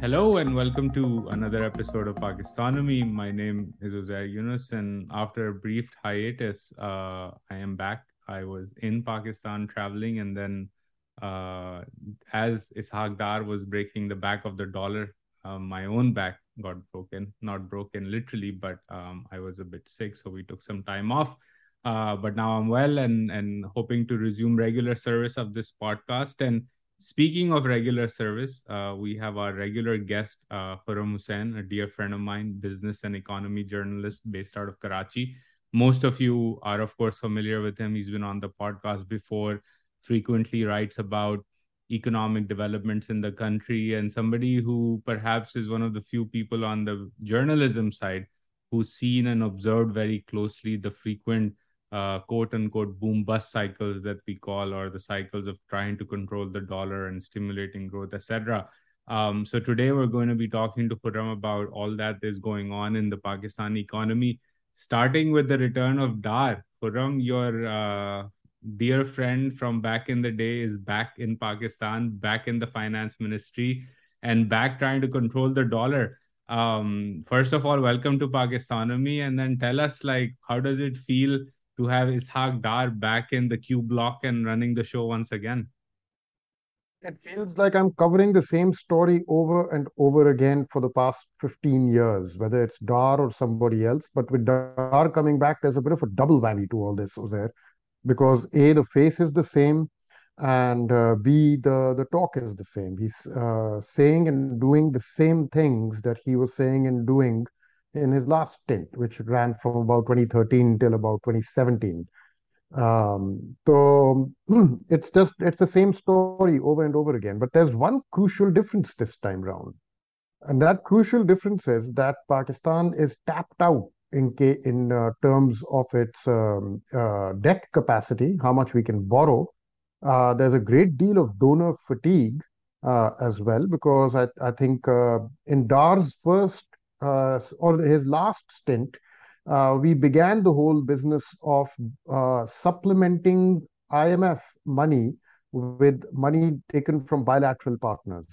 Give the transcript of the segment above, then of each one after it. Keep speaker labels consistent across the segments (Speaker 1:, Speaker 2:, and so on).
Speaker 1: Hello and welcome to another episode of Pakistanomy. My name is Uzair Yunus, and after a brief hiatus, uh, I am back. I was in Pakistan traveling, and then uh, as Ishaq Dar was breaking the back of the dollar, uh, my own back got broken. Not broken literally, but um, I was a bit sick, so we took some time off. Uh, but now I'm well and and hoping to resume regular service of this podcast and Speaking of regular service, uh, we have our regular guest, uh, Khurram Hussain, a dear friend of mine, business and economy journalist based out of Karachi. Most of you are, of course, familiar with him. He's been on the podcast before, frequently writes about economic developments in the country, and somebody who perhaps is one of the few people on the journalism side who's seen and observed very closely the frequent uh, quote unquote boom bust cycles that we call, or the cycles of trying to control the dollar and stimulating growth, etc. Um, so today we're going to be talking to Khurram about all that is going on in the Pakistan economy, starting with the return of Dar. Khurram, your uh, dear friend from back in the day is back in Pakistan, back in the finance ministry, and back trying to control the dollar. Um, first of all, welcome to Pakistanomy, and then tell us like how does it feel to have Ishaq Dar back in the Q block and running the show once again.
Speaker 2: It feels like I'm covering the same story over and over again for the past 15 years, whether it's Dar or somebody else. But with Dar coming back, there's a bit of a double whammy to all this, there, because A, the face is the same, and uh, B, the, the talk is the same. He's uh, saying and doing the same things that he was saying and doing in his last stint, which ran from about 2013 till about 2017. Um, so it's just it's the same story over and over again. But there's one crucial difference this time round, and that crucial difference is that Pakistan is tapped out in in uh, terms of its um, uh, debt capacity, how much we can borrow. Uh, there's a great deal of donor fatigue uh, as well because I, I think uh, in Dar's first uh, or his last stint, uh, we began the whole business of uh, supplementing IMF money with money taken from bilateral partners.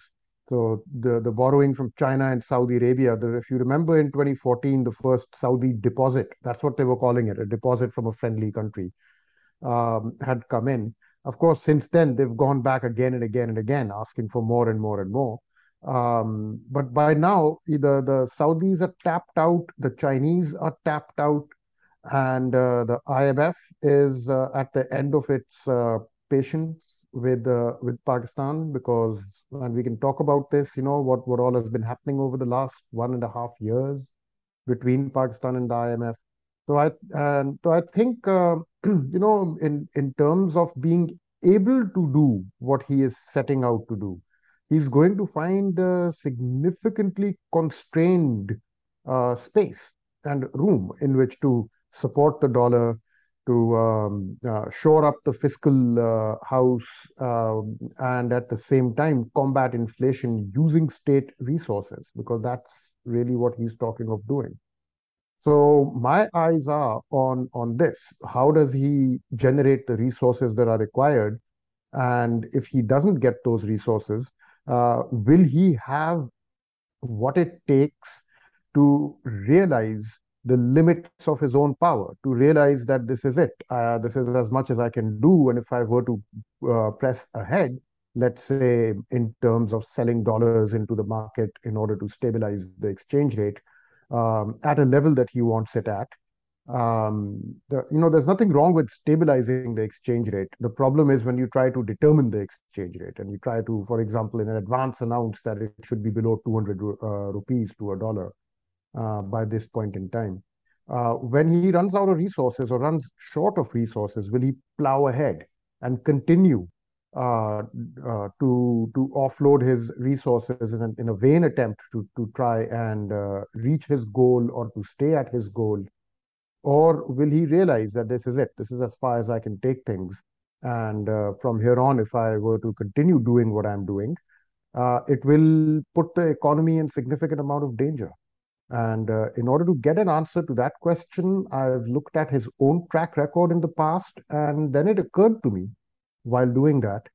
Speaker 2: So the, the borrowing from China and Saudi Arabia, the, if you remember in 2014, the first Saudi deposit, that's what they were calling it, a deposit from a friendly country, um, had come in. Of course, since then, they've gone back again and again and again, asking for more and more and more. Um, but by now, either the Saudis are tapped out, the Chinese are tapped out, and uh, the IMF is uh, at the end of its uh, patience with uh, with Pakistan because, and we can talk about this, you know, what what all has been happening over the last one and a half years between Pakistan and the IMF. So I and so I think uh, you know in in terms of being able to do what he is setting out to do he's going to find a significantly constrained uh, space and room in which to support the dollar, to um, uh, shore up the fiscal uh, house, um, and at the same time combat inflation using state resources, because that's really what he's talking of doing. So my eyes are on on this. How does he generate the resources that are required? And if he doesn't get those resources, uh, will he have what it takes to realize the limits of his own power, to realize that this is it, uh, this is as much as I can do. And if I were to uh, press ahead, let's say in terms of selling dollars into the market in order to stabilize the exchange rate um, at a level that he wants it at, um, the, you know, there's nothing wrong with stabilizing the exchange rate. The problem is when you try to determine the exchange rate and you try to, for example, in advance announce that it should be below 200 uh, rupees to a dollar uh, by this point in time. Uh, when he runs out of resources or runs short of resources, will he plow ahead and continue uh, uh, to to offload his resources in a, in a vain attempt to to try and uh, reach his goal or to stay at his goal or will he realize that this is it? This is as far as i can take things. And uh, from here on if i were to continue doing what i'm doing uh, it will put the economy in significant amount of danger. And uh, in order to get an answer to that question i've looked at his own track record in the past. And then it occurred to me while doing that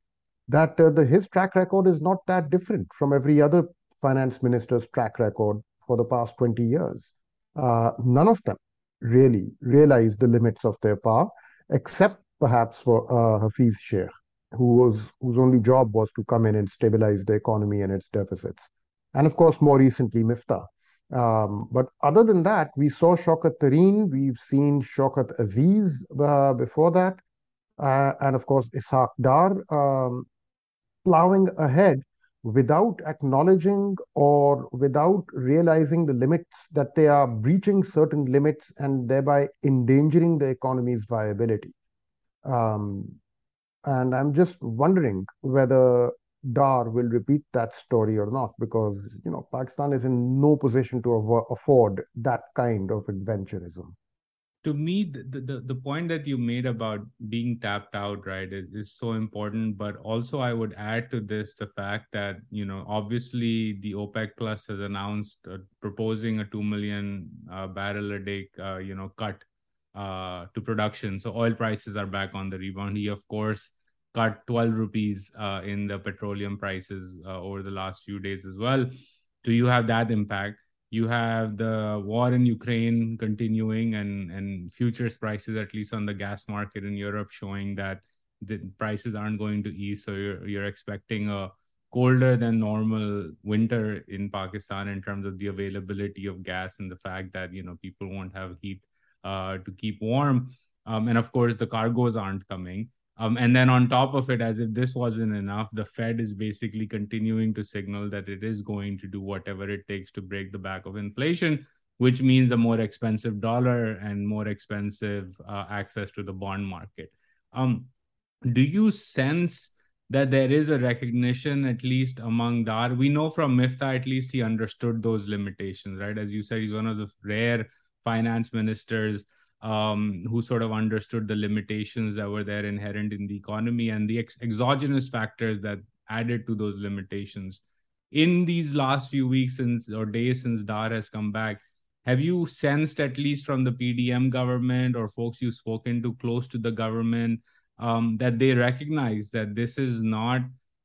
Speaker 2: that uh, the his track record is not that different from every other finance ministers' track record for the past 20 years. Uh, none of them really realize the limits of their power, except perhaps for uh, Hafiz Sheikh, who was whose only job was to come in and stabilize the economy and its deficits, and of course more recently Miftah. Um, but other than that, we saw Shaukat Tareen, we've seen Shaukat Aziz uh, before that, uh, and of course Ishaq Dar um, plowing ahead without acknowledging or without realizing the limits that they are breaching certain limits and thereby endangering the economy's viability. Um, and I'm just wondering whether Dar will repeat that story or not, because you know Pakistan is in no position to afford that kind of adventurism
Speaker 1: to me the, the the point that you made about being tapped out right is, is so important. But also i would add to this the fact that you know obviously the opec plus has announced uh, proposing a 2 million uh, barrel a day uh, you know cut uh, to production. So oil prices are back on the rebound. He of course cut 12 rupees uh, in the petroleum prices uh, over the last few days as well. So you have that impact you have the war in Ukraine continuing and, and futures prices, at least on the gas market in Europe, showing that the prices aren't going to ease. So you're, you're expecting a colder than normal winter in Pakistan in terms of the availability of gas and the fact that, you know, people won't have heat uh, to keep warm. Um, and of course, the cargoes aren't coming. Um, and then on top of it, as if this wasn't enough, the Fed is basically continuing to signal that it is going to do whatever it takes to break the back of inflation, which means a more expensive dollar and more expensive uh, access to the bond market. Um, do you sense that there is a recognition, at least among Dar? We know from Miftah, at least he understood those limitations, right? As you said, he's one of the rare finance ministers um, who sort of understood the limitations that were there inherent in the economy and the ex- exogenous factors that added to those limitations. In these last few weeks since or days since Dar has come back, have you sensed at least from the PDM government or folks you've spoken to close to the government um, that they recognize that this is not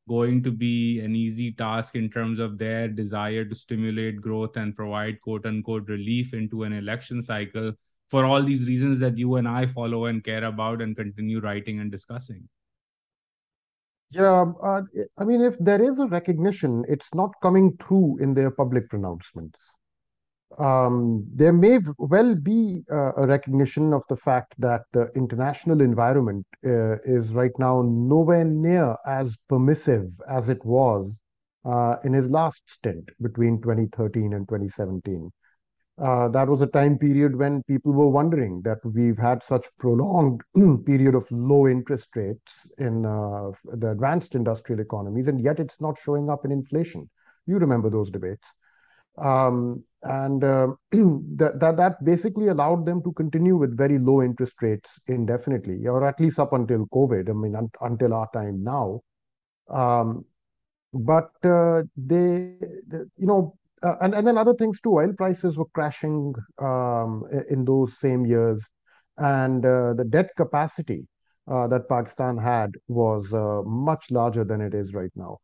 Speaker 1: going to be an easy task in terms of their desire to stimulate growth and provide quote unquote relief into an election cycle for all these reasons that you and I follow and care about and continue writing and discussing.
Speaker 2: Yeah, uh, I mean, if there is a recognition, it's not coming through in their public pronouncements. Um, there may well be uh, a recognition of the fact that the international environment uh, is right now nowhere near as permissive as it was uh, in his last stint between 2013 and 2017 uh, that was a time period when people were wondering that we've had such prolonged period of low interest rates in uh, the advanced industrial economies, and yet it's not showing up in inflation. You remember those debates. Um, and uh, that, that, that basically allowed them to continue with very low interest rates indefinitely, or at least up until COVID. I mean, un until our time now. Um, but uh, they, they, you know, and, and then other things too. Oil prices were crashing um, in those same years, and uh, the debt capacity uh, that Pakistan had was uh, much larger than it is right now.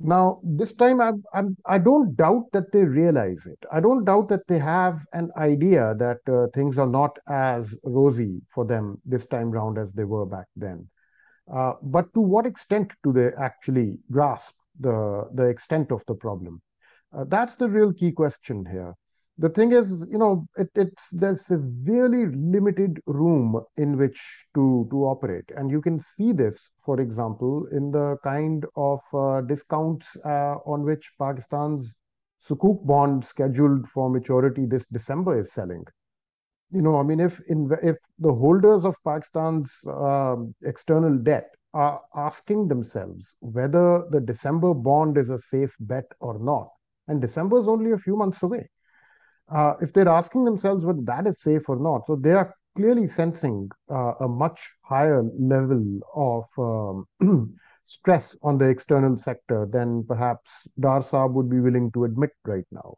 Speaker 2: Now, this time, I'm, I'm, I don't doubt that they realize it. I don't doubt that they have an idea that uh, things are not as rosy for them this time round as they were back then. Uh, but to what extent do they actually grasp the, the extent of the problem? Uh, that's the real key question here. The thing is, you know, it, it's there's severely limited room in which to to operate, and you can see this, for example, in the kind of uh, discounts uh, on which Pakistan's Sukuk bond scheduled for maturity this December is selling. You know, I mean, if in, if the holders of Pakistan's um, external debt are asking themselves whether the December bond is a safe bet or not, and December is only a few months away. Uh, if they're asking themselves whether that is safe or not, so they are clearly sensing uh, a much higher level of um, stress on the external sector than perhaps Dar Saab would be willing to admit right now.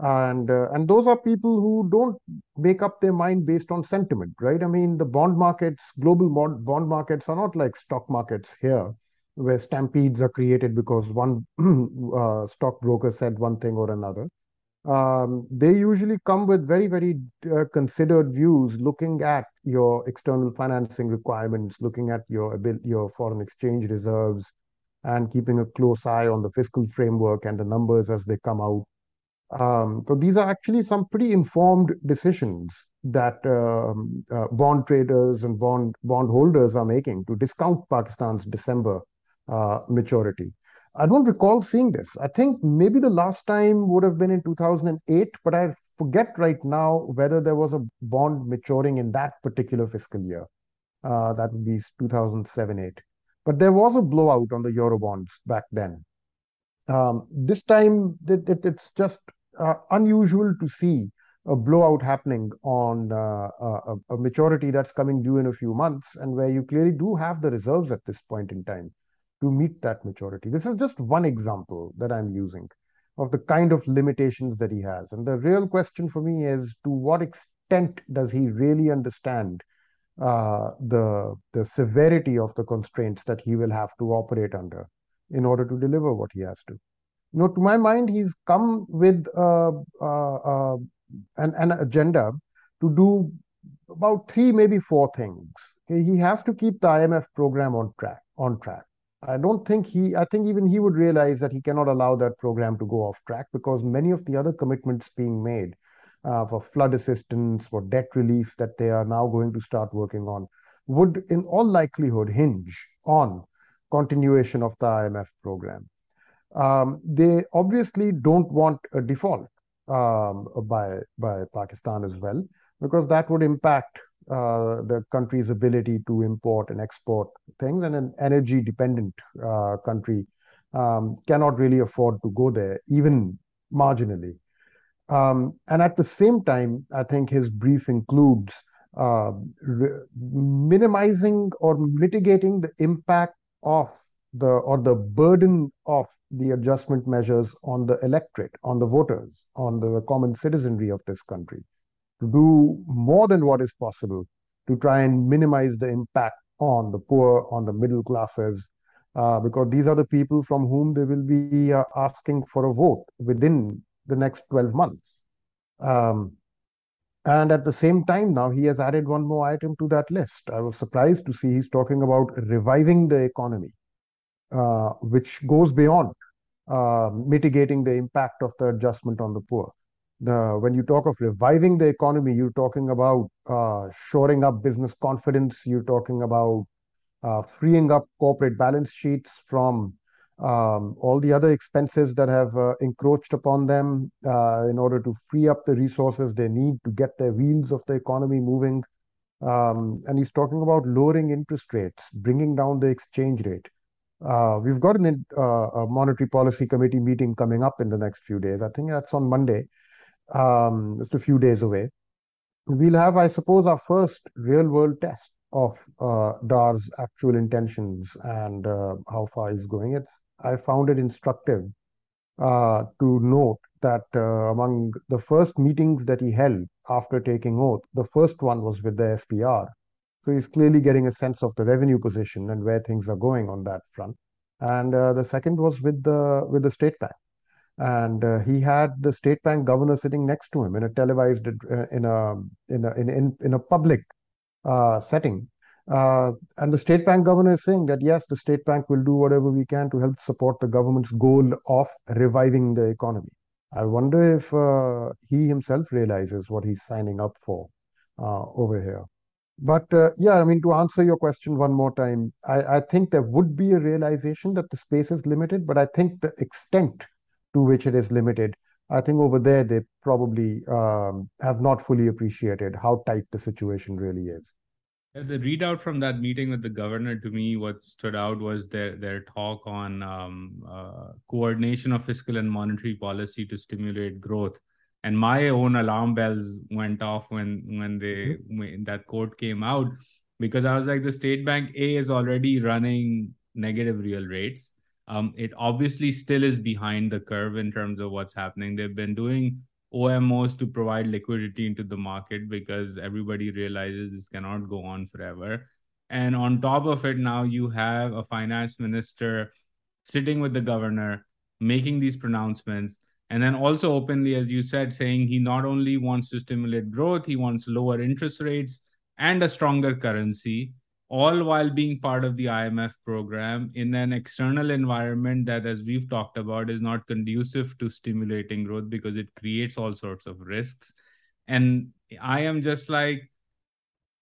Speaker 2: And uh, and those are people who don't make up their mind based on sentiment, right? I mean, the bond markets, global bond markets, are not like stock markets here where stampedes are created because one uh, stockbroker said one thing or another. Um, they usually come with very, very uh, considered views, looking at your external financing requirements, looking at your your foreign exchange reserves, and keeping a close eye on the fiscal framework and the numbers as they come out. Um, so these are actually some pretty informed decisions that um, uh, bond traders and bond bond holders are making to discount Pakistan's December uh, maturity. I don't recall seeing this. I think maybe the last time would have been in 2008, but I forget right now whether there was a bond maturing in that particular fiscal year. Uh, that would be 2007 8. But there was a blowout on the euro bonds back then. Um, this time, it, it, it's just uh, unusual to see a blowout happening on uh, a, a, maturity that's coming due in a few months and where you clearly do have the reserves at this point in time to meet that maturity. This is just one example that I'm using of the kind of limitations that he has. And the real question for me is to what extent does he really understand uh, the, the severity of the constraints that he will have to operate under in order to deliver what he has to? You know, to my mind, he's come with uh, uh, an, an agenda to do about three, maybe four things. He has to keep the IMF program on track. On track. I don't think he, I think even he would realize that he cannot allow that program to go off track because many of the other commitments being made uh, for flood assistance, for debt relief that they are now going to start working on would, in all likelihood, hinge on continuation of the IMF program. Um, they obviously don't want a default um, by by Pakistan as well, because that would impact uh, the country's ability to import and export things, and an energy dependent uh, country um, cannot really afford to go there, even marginally. Um, and at the same time, I think his brief includes uh, minimizing or mitigating the impact of the or the burden of the adjustment measures on the electorate, on the voters, on the common citizenry of this country, to do more than what is possible to try and minimize the impact on the poor, on the middle classes, uh, because these are the people from whom they will be uh, asking for a vote within the next 12 months. Um, and at the same time, now he has added one more item to that list. I was surprised to see he's talking about reviving the economy. Uh, which goes beyond uh, mitigating the impact of the adjustment on the poor. When you talk of reviving the economy, you're talking about uh, shoring up business confidence. You're talking about uh, freeing up corporate balance sheets from um, all the other expenses that have uh, encroached upon them uh, in order to free up the resources they need to get their wheels of the economy moving. Um, and he's talking about lowering interest rates, bringing down the exchange rate. Uh, we've got an, uh, a monetary policy committee meeting coming up in the next few days. I think that's on Monday, um, just a few days away. We'll have, I suppose, our first real world test of uh, DAR's actual intentions and uh, how far he's going. It's I found it instructive uh, to note that uh, among the first meetings that he held after taking oath, the first one was with the FBR, so he's clearly getting a sense of the revenue position and where things are going on that front. And uh, the second was with the with the state bank, and uh, he had the state bank governor sitting next to him in a televised uh, in a in a in in, in a public uh, setting. Uh, and the state bank governor is saying that yes, the state bank will do whatever we can to help support the government's goal of reviving the economy. I wonder if uh, he himself realizes what he's signing up for over here. But uh, yeah, I mean, to answer your question one more time, I, I, think there would be a realization that the space is limited, but I think the extent to which it is limited, I think over there they probably um, have not fully appreciated how tight the situation really is.
Speaker 1: The readout from that meeting with the governor to me, what stood out was their their talk on um, uh, coordination of fiscal and monetary policy to stimulate growth and my own alarm bells went off when when they mm-hmm. when that quote came out because I was like the state bank A is already running negative real rates. Um, it obviously still is behind the curve in terms of what's happening. They've been doing OMOs to provide liquidity into the market because everybody realizes this cannot go on forever. And on top of it, now you have a finance minister sitting with the governor, making these pronouncements. And then also openly, as you said, saying he not only wants to stimulate growth, he wants lower interest rates and a stronger currency all while being part of the IMF program in an external environment that, as we've talked about, is not conducive to stimulating growth because it creates all sorts of risks. And I am just like,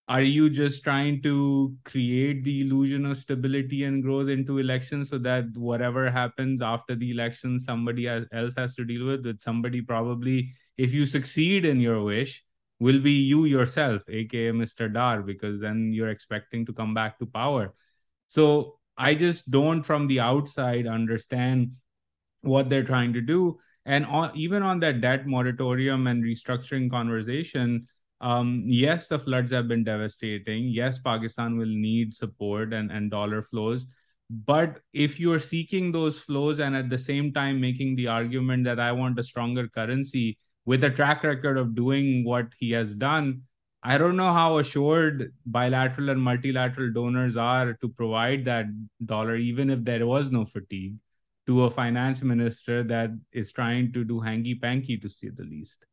Speaker 1: are you just trying to create the illusion of stability and growth into elections so that whatever happens after the election, somebody else has to deal with? With somebody probably, if you succeed in your wish, will be you yourself, aka Mr. Dar, because then you're expecting to come back to power. So I just don't, from the outside, understand what they're trying to do. And on, even on that debt moratorium and restructuring conversation, um, yes, the floods have been devastating. Yes, Pakistan will need support and, and dollar flows. But if you're seeking those flows and at the same time making the argument that I want a stronger currency, with a track record of doing what he has done, I don't know how assured bilateral and multilateral donors are to provide that dollar, even if there was no fatigue, to a finance minister that is trying to do hanky panky, to say the least.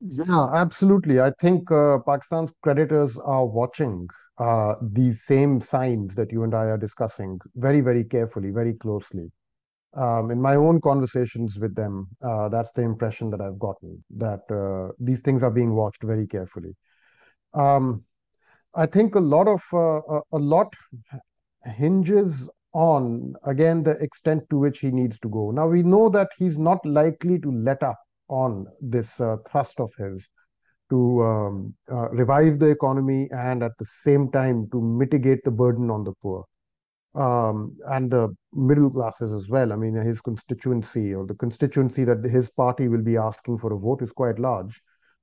Speaker 2: Yeah, absolutely. I think uh, Pakistan's creditors are watching uh, these same signs that you and I are discussing very, very carefully, very closely in my own conversations with them, uh, that's the impression that I've gotten that uh, these things are being watched very carefully. Um, I think a lot of uh, a lot hinges on again the extent to which he needs to go. Now we know that he's not likely to let up on this uh, thrust of his to um, uh, revive the economy and at the same time to mitigate the burden on the poor um, and the middle classes as well. I mean, his constituency or the constituency that his party will be asking for a vote is quite large.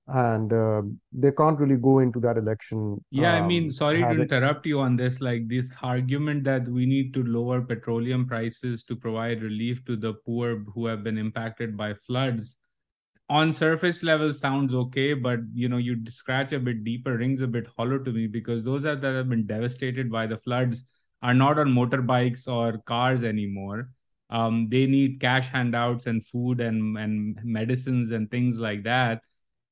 Speaker 2: And uh, they can't really go into that election.
Speaker 1: Yeah, um, I mean, sorry to interrupt you on this. Like this argument that we need to lower petroleum prices to provide relief to the poor who have been impacted by floods on surface level sounds okay but you know you scratch a bit deeper rings a bit hollow to me because those are that have been devastated by the floods are not on motorbikes or cars anymore. Um, they need cash handouts and food and, and medicines and things like that.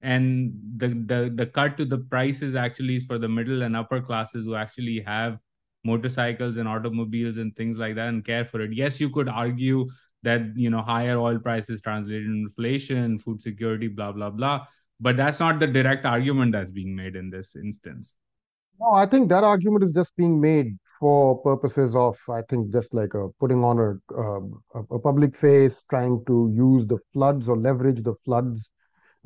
Speaker 1: And the, the, the cut to the prices actually is for the middle and upper classes who actually have motorcycles and automobiles and things like that and care for it. Yes, you could argue that you know higher oil prices translated in inflation, food security, blah blah blah. But that's not the direct argument that's being made in this instance.
Speaker 2: No, I think that argument is just being made for purposes of, I think, just like a, putting on a, um, a, a, public face, trying to use the floods or leverage the floods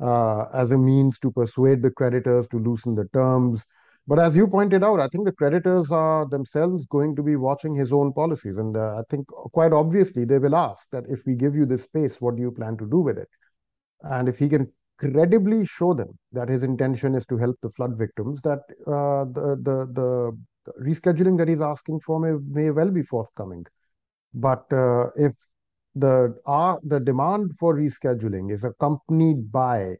Speaker 2: uh, as a means to persuade the creditors to loosen the terms. But as you pointed out, I think the creditors are themselves going to be watching his own policies. And uh, I think quite obviously they will ask that if we give you this space, what do you plan to do with it? And if he can credibly show them that his intention is to help the flood victims, that uh, the, the, the rescheduling that he's asking for may, may well be forthcoming. But uh, if the uh, the demand for rescheduling is accompanied by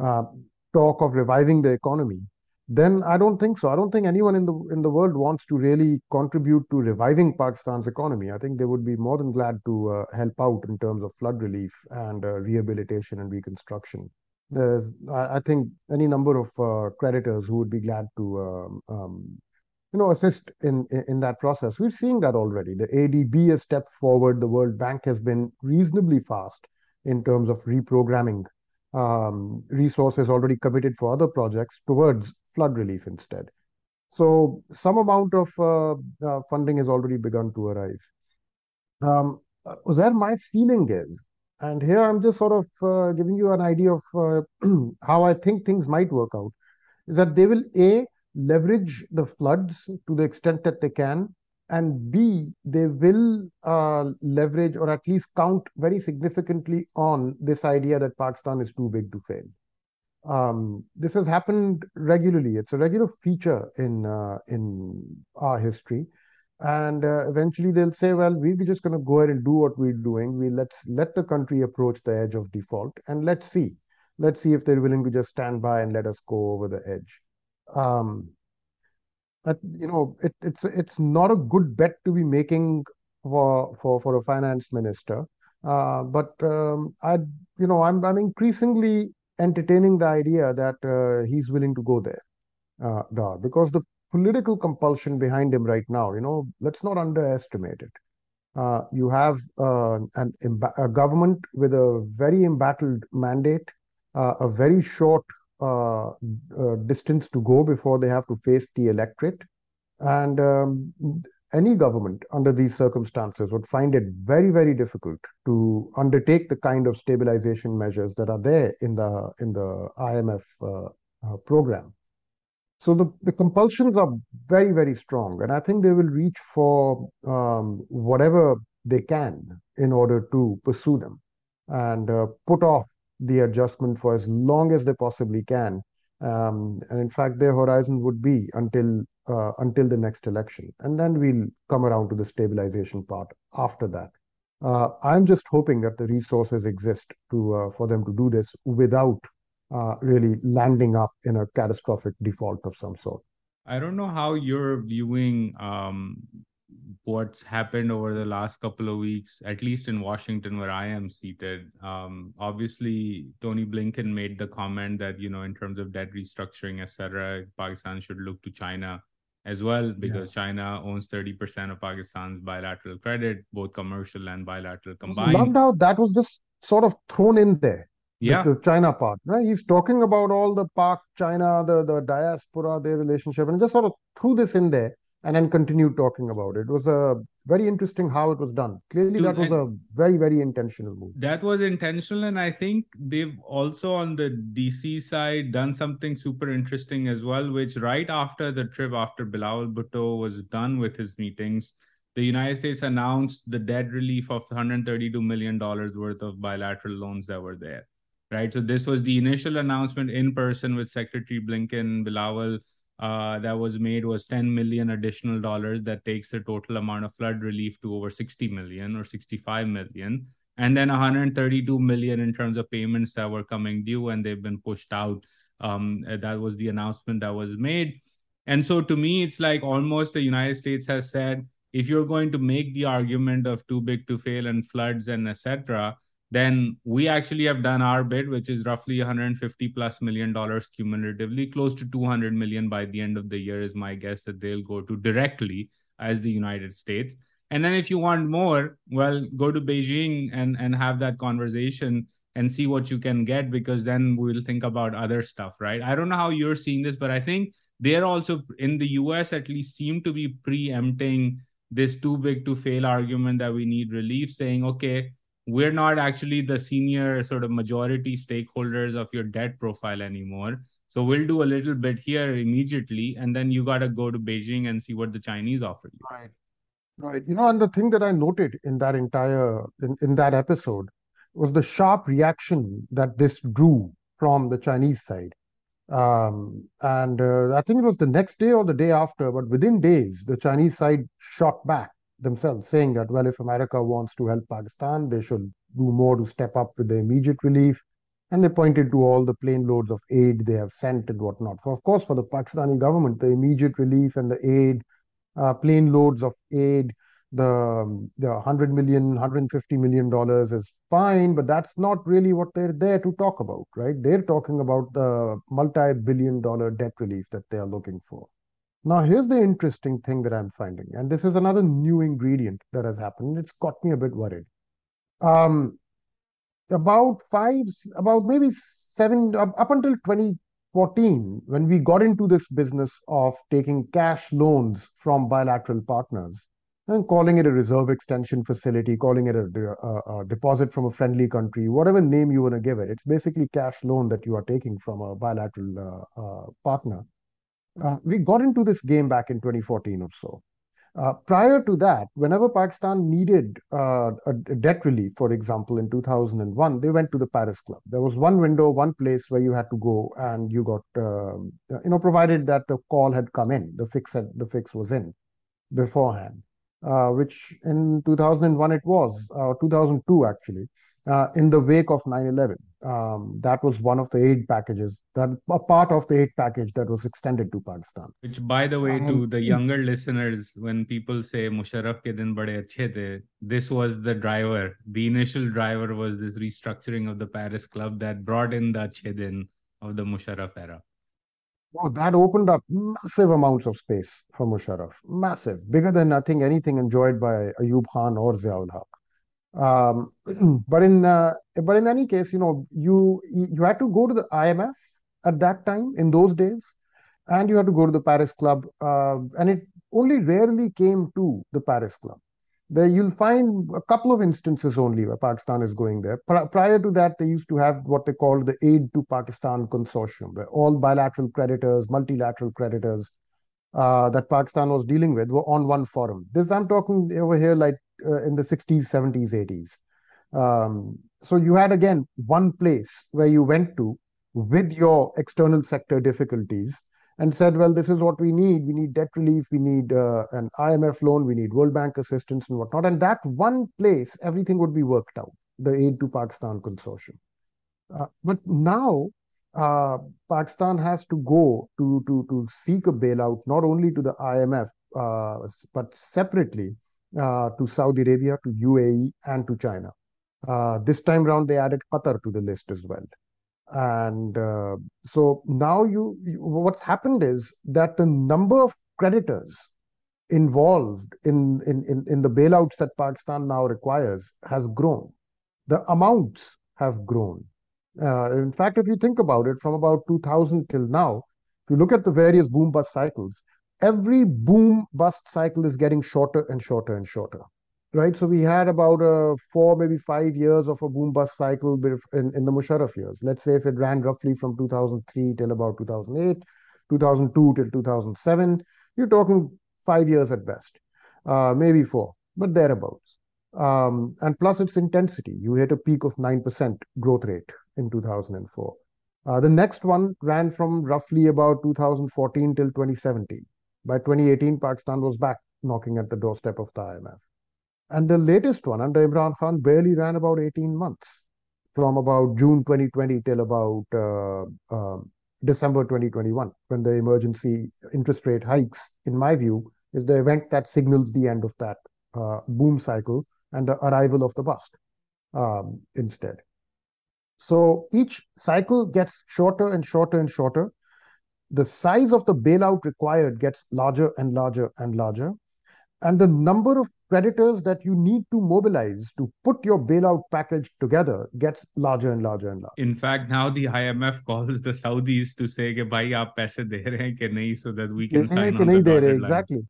Speaker 2: uh, talk of reviving the economy, then I don't think so. I don't think anyone in the in the world wants to really contribute to reviving Pakistan's economy. I think they would be more than glad to uh, help out in terms of flood relief and uh, rehabilitation and reconstruction. There's, I, I, think, any number of uh, creditors who would be glad to um, um, you know, assist in, in that process. We're seeing that already. The ADB has stepped forward. The World Bank has been reasonably fast in terms of reprogramming um, resources already committed for other projects towards flood relief instead. So some amount of uh, uh, funding has already begun to arrive. Um, Uzair, my feeling is, and here I'm just sort of uh, giving you an idea of uh, how I think things might work out, is that they will A, leverage the floods to the extent that they can, and B, they will uh, leverage or at least count very significantly on this idea that Pakistan is too big to fail. Um, this has happened regularly. It's a regular feature in uh, in our history, and uh, eventually they'll say, "Well, we're just going to go ahead and do what we're doing. We let's let the country approach the edge of default, and let's see, let's see if they're willing to just stand by and let us go over the edge." Um, but you know, it, it's it's not a good bet to be making for for for a finance minister. Uh, but um, I, you know, I'm I'm increasingly entertaining the idea that uh, he's willing to go there, uh, Dar, because the political compulsion behind him right now, you know, let's not underestimate it. Uh, you have uh, an, a government with a very embattled mandate, uh, a very short uh, uh, distance to go before they have to face the electorate. And um, any government under these circumstances would find it very, very difficult to undertake the kind of stabilization measures that are there in the in the IMF uh, program. So the, the compulsions are very, very strong. And I think they will reach for um, whatever they can in order to pursue them and uh, put off the adjustment for as long as they possibly can. Um, and in fact, their horizon would be until uh, until the next election, and then we'll come around to the stabilization part after that. Uh, I'm just hoping that the resources exist to uh, for them to do this without uh, really landing up in a catastrophic default of some sort.
Speaker 1: I don't know how you're viewing um, what's happened over the last couple of weeks, at least in Washington, where I am seated. Um, obviously, Tony Blinken made the comment that you know, in terms of debt restructuring, etc., Pakistan should look to China as well because yeah. China owns 30% of Pakistan's bilateral credit, both commercial and bilateral combined.
Speaker 2: I loved how that was just sort of thrown in there yeah. the China part. Right? He's talking about all the Pak, China, the, the diaspora, their relationship, and just sort of threw this in there and then continued talking about it. It was a very interesting how it was done. Clearly, that was a very, very intentional move.
Speaker 1: That was intentional, and I think they've also on the DC side done something super interesting as well. Which right after the trip, after Bilawal Bhutto was done with his meetings, the United States announced the debt relief of 132 million dollars worth of bilateral loans that were there right? So this was the initial announcement in person with Secretary Blinken, Bilawal. Uh, that was made was 10 million additional dollars that takes the total amount of flood relief to over 60 million or 65 million. And then 132 million in terms of payments that were coming due and they've been pushed out. Um, that was the announcement that was made. And so to me it's like almost the united states has said if you're going to make the argument of too big to fail and floods and etc then we actually have done our bid, which is roughly 150 plus million dollars cumulatively, close to 200 million by the end of the year is my guess that they'll go to directly as the United States. And then if you want more, well, go to Beijing and and have that conversation and see what you can get because then we'll think about other stuff, right? I don't know how you're seeing this, but I think they're also in the US at least seem to be preempting this too big to fail argument that we need relief, saying, okay, we're not actually the senior sort of majority stakeholders of your debt profile anymore. So we'll do a little bit here immediately, and then you got to go to Beijing and see what the Chinese offer you.
Speaker 2: Right, right. You know, and the thing that I noted in that entire in, in that episode was the sharp reaction that this drew from the Chinese side. Um, and uh, I think it was the next day or the day after, but within days, the Chinese side shot back themselves, saying that, well, if America wants to help Pakistan, they should do more to step up with the immediate relief. And they pointed to all the plane loads of aid they have sent and whatnot. For, of course, for the Pakistani government, the immediate relief and the aid, uh, plane loads of aid, the the 100 million 150 million dollars is fine but that's not really what they're there to talk about right they're talking about the multi-billion dollar debt relief that they are looking for now, here's the interesting thing that I'm finding, and this is another new ingredient that has happened. It's got me a bit worried. Um, about five, about maybe seven, up until 2014, when we got into this business of taking cash loans from bilateral partners and calling it a reserve extension facility, calling it a, a, a deposit from a friendly country, whatever name you want to give it, it's basically cash loan that you are taking from a bilateral uh, uh, partner uh, we got into this game back in 2014 or so. Uh, prior to that, whenever Pakistan needed uh, a, debt relief, for example, in 2001, they went to the Paris Club. There was one window, one place where you had to go, and you got, um, you know, provided that the call had come in, the fix had, the fix was in beforehand, uh, which in 2001 it was, uh, 2002 actually, uh, in the wake of 9/11. Um, that was one of the aid packages, that a part of the aid package that was extended to Pakistan.
Speaker 1: Which, by the way, to the younger listeners, when people say Musharraf ke din bade achhe the, this was the driver. The initial driver was this restructuring of the Paris Club that brought in the achhe din of the Musharraf era.
Speaker 2: Oh, that opened up massive amounts of space for Musharraf. Massive. Bigger than I think anything enjoyed by Ayub Khan or Ziaul Haq. Um, but in uh, but in any case, you know, you you had to go to the IMF at that time in those days, and you had to go to the Paris Club, uh, and it only rarely came to the Paris Club. There you'll find a couple of instances only where Pakistan is going there. prior to that, they used to have what they called the Aid to Pakistan Consortium, where all bilateral creditors, multilateral creditors uh, that Pakistan was dealing with were on one forum. This I'm talking over here like uh, in the 60s, 70s, 80s. Um, so you had again one place where you went to with your external sector difficulties and said, well, this is what we need. We need debt relief. We need uh, an IMF loan. We need World Bank assistance and whatnot. And that one place, everything would be worked out, the Aid to Pakistan Consortium. Uh, but now uh, Pakistan has to go to, to, to seek a bailout, not only to the IMF, uh, but separately to Saudi Arabia, to UAE, and to China. Uh, this time round, they added Qatar to the list as well. And uh, so now you, you, what's happened is that the number of creditors involved in, in, in, in the bailouts that Pakistan now requires has grown. The amounts have grown. Uh, in fact, if you think about it, from about 2000 till now, if you look at the various boom bust cycles, every boom bust cycle is getting shorter and shorter and shorter right? So we had about a uh, four maybe five years of a boom bust cycle in, in the musharraf years. Let's say if it ran roughly from 2003 till about 2008 2002 till 2007 you're talking five years at best uh, maybe four but thereabouts. Um, and plus its intensity. You hit a peak of 9% growth rate in 2004 uh, the next one ran from roughly about 2014 till 2017 by 2018, Pakistan was back knocking at the doorstep of the IMF. And the latest one under Imran Khan barely ran about 18 months from about June 2020 till about uh, uh, December 2021, when the emergency interest rate hikes, in my view, is the event that signals the end of that uh, boom cycle and the arrival of the bust um, instead. So each cycle gets shorter and shorter and shorter the size of the bailout required gets larger and larger and larger. And the number of creditors that you need to mobilize to put your bailout package together gets larger and larger and larger.
Speaker 1: In fact, now the IMF calls the Saudis to say, ke, bhai, aap paise de ke nahi, so that we can de sign on the de line."
Speaker 2: Exactly.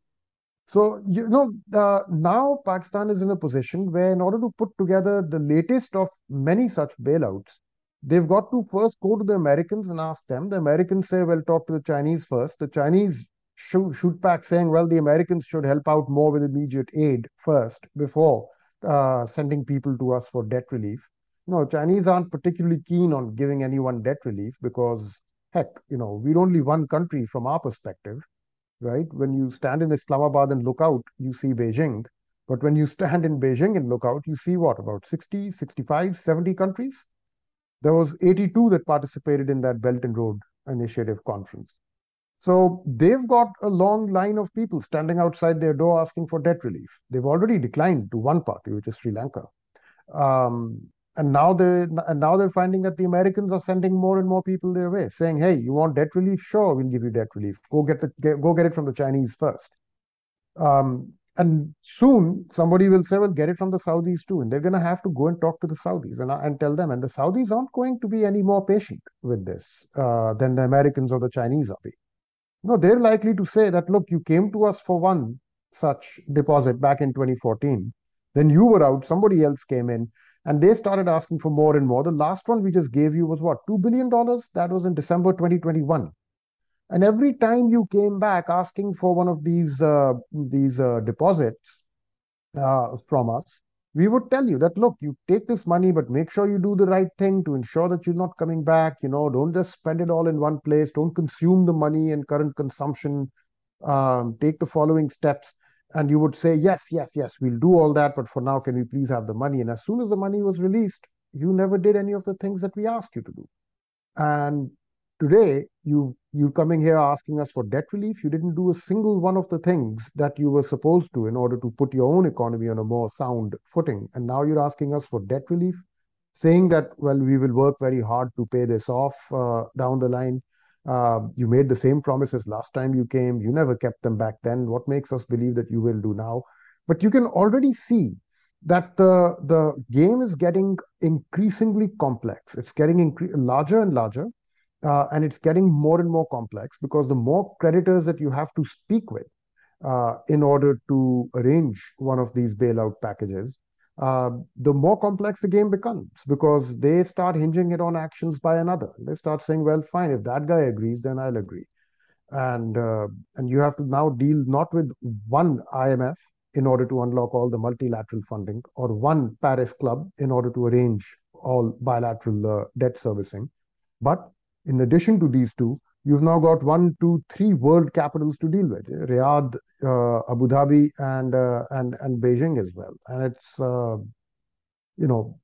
Speaker 2: So, you know, uh, now Pakistan is in a position where, in order to put together the latest of many such bailouts, they've got to first go to the Americans and ask them. The Americans say, well, talk to the Chinese first. The Chinese shoot, shoot back saying, well, the Americans should help out more with immediate aid first before uh, sending people to us for debt relief. No, Chinese aren't particularly keen on giving anyone debt relief because, heck, you know, we're only one country from our perspective, right? When you stand in Islamabad and look out, you see Beijing. But when you stand in Beijing and look out, you see what, about 60, 65, 70 countries? There was 82 that participated in that Belt and Road Initiative conference. So they've got a long line of people standing outside their door asking for debt relief. They've already declined to one party, which is Sri Lanka. Um, and now they and now they're finding that the Americans are sending more and more people their way, saying, "Hey, you want debt relief? Sure, we'll give you debt relief. Go get the get, go get it from the Chinese first. Um, and soon somebody will say, well, get it from the Saudis too. And they're going to have to go and talk to the Saudis and, and tell them. And the Saudis aren't going to be any more patient with this uh, than the Americans or the Chinese are being. No, they're likely to say that, look, you came to us for one such deposit back in 2014. Then you were out, somebody else came in, and they started asking for more and more. The last one we just gave you was what, $2 billion? That was in December 2021. And every time you came back asking for one of these uh, these uh, deposits uh, from us, we would tell you that look, you take this money, but make sure you do the right thing to ensure that you're not coming back. You know, don't just spend it all in one place. Don't consume the money in current consumption. Um, take the following steps, and you would say yes, yes, yes, we'll do all that. But for now, can we please have the money? And as soon as the money was released, you never did any of the things that we asked you to do. And today, you you coming here asking us for debt relief. You didn't do a single one of the things that you were supposed to in order to put your own economy on a more sound footing. And now you're asking us for debt relief, saying that well, we will work very hard to pay this off uh, down the line. Uh, you made the same promises last time you came. You never kept them back then. What makes us believe that you will do now? But you can already see that the the game is getting increasingly complex. It's getting incre- larger and larger, uh, and it's getting more and more complex because the more creditors that you have to speak with uh, in order to arrange one of these bailout packages, uh, the more complex the game becomes because they start hinging it on actions by another. They start saying, well, fine, if that guy agrees, then I'll agree. And, uh, and you have to now deal not with one IMF in order to unlock all the multilateral funding or one Paris club in order to arrange all bilateral uh, debt servicing. But in addition to these two, you've now got one, two, three world capitals to deal with: Riyadh, uh, Abu Dhabi, and uh, and and Beijing as well. And it's uh, you know,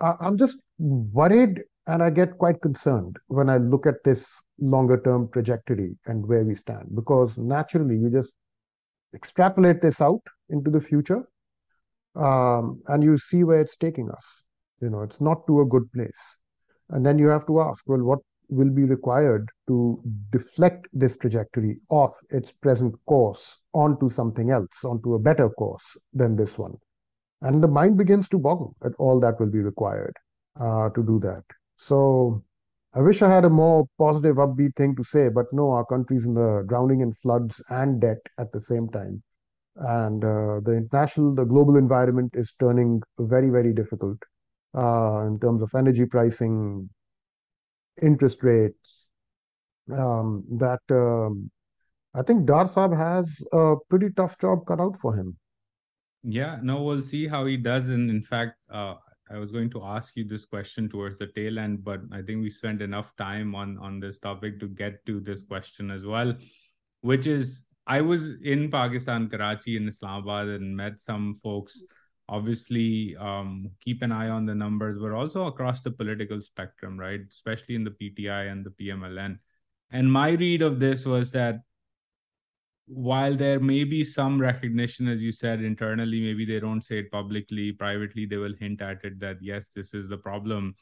Speaker 2: I, I'm just worried, and I get quite concerned when I look at this longer term trajectory and where we stand, because naturally you just extrapolate this out into the future, um, and you see where it's taking us. You know, it's not to a good place. And then you have to ask, well, what will be required to deflect this trajectory off its present course onto something else, onto a better course than this one. And the mind begins to boggle at all that will be required uh, to do that. So I wish I had a more positive, upbeat thing to say, but no, our country's in the drowning in floods and debt at the same time. And uh, the international, the global environment is turning very, very difficult uh, in terms of energy pricing, interest rates, um, that um, I think Dar Saab has a pretty tough job cut out for him.
Speaker 1: Yeah, no, we'll see how he does. And in fact, uh, I was going to ask you this question towards the tail end, but I think we spent enough time on on this topic to get to this question as well, which is I was in Pakistan, Karachi, in Islamabad, and met some folks obviously um, keep an eye on the numbers, but also across the political spectrum, right? Especially in the PTI and the PMLN. And my read of this was that while there may be some recognition, as you said, internally, maybe they don't say it publicly, privately, they will hint at it that yes, this is the problem.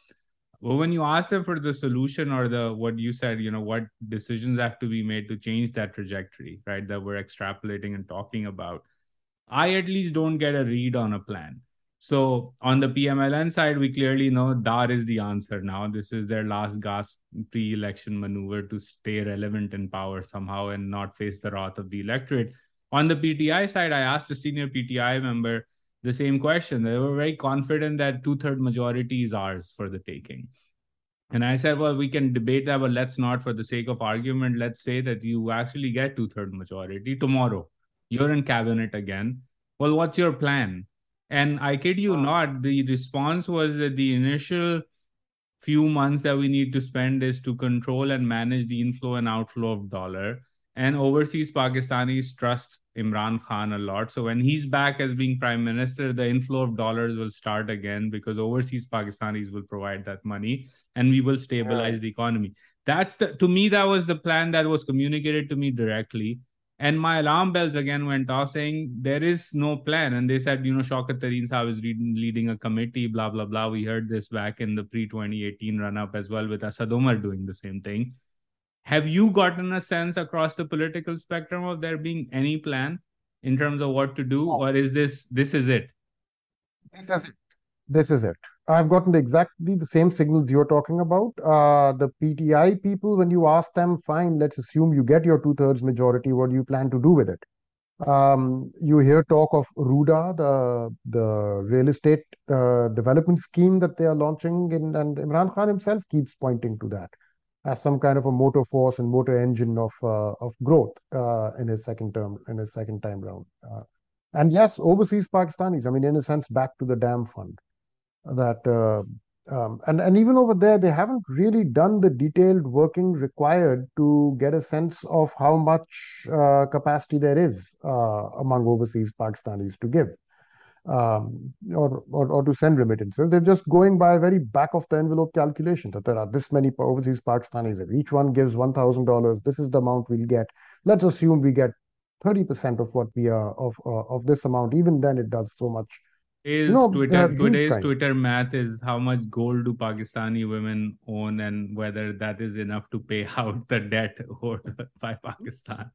Speaker 1: Well, when you ask them for the solution or the what you said, you know, what decisions have to be made to change that trajectory, right? That we're extrapolating and talking about I at least don't get a read on a plan. So on the PMLN side, we clearly know Dar is the answer now. This is their last gasp pre-election maneuver to stay relevant in power somehow and not face the wrath of the electorate. On the PTI side, I asked a senior PTI member the same question. They were very confident that two-third majority is ours for the taking. And I said, well, we can debate that, but let's not, for the sake of argument, let's say that you actually get two-third majority tomorrow you're in cabinet again. Well, what's your plan? And I kid you not, the response was that the initial few months that we need to spend is to control and manage the inflow and outflow of dollar. And overseas Pakistanis trust Imran Khan a lot. So when he's back as being prime minister, the inflow of dollars will start again because overseas Pakistanis will provide that money and we will stabilize yeah. the economy. That's the to me that was the plan that was communicated to me directly. And my alarm bells again went off saying there is no plan. And they said, you know, Shaukat Tarin Saab is leading, leading a committee, blah, blah, blah. We heard this back in the pre 2018 run up as well with Asad Umar doing the same thing. Have you gotten a sense across the political spectrum of there being any plan in terms of what to do? Or is this, this is it?
Speaker 2: This is it. This is it. I've gotten exactly the same signals you're talking about. Uh, the PTI people, when you ask them, fine, let's assume you get your two thirds majority. What do you plan to do with it? Um, you hear talk of RUDA, the the real estate uh, development scheme that they are launching, in, and Imran Khan himself keeps pointing to that as some kind of a motor force and motor engine of uh, of growth uh, in his second term, in his second time round. Uh, and yes, overseas Pakistanis. I mean, in a sense, back to the dam fund that uh, um, and and even over there they haven't really done the detailed working required to get a sense of how much uh, capacity there is uh, among overseas Pakistanis to give. um, or, or, or to send remittances. They're just going by a very back of the envelope calculation that there are this many overseas Pakistanis. If each one gives one thousand dollars, this is the amount we'll get. Let's assume we get thirty percent of what we are of uh, of this amount. Even then, it does so much.
Speaker 1: Is
Speaker 2: No,
Speaker 1: Twitter today's
Speaker 2: kind.
Speaker 1: Twitter math is how much gold do Pakistani women own and whether that is enough to pay out the debt owed by Pakistan.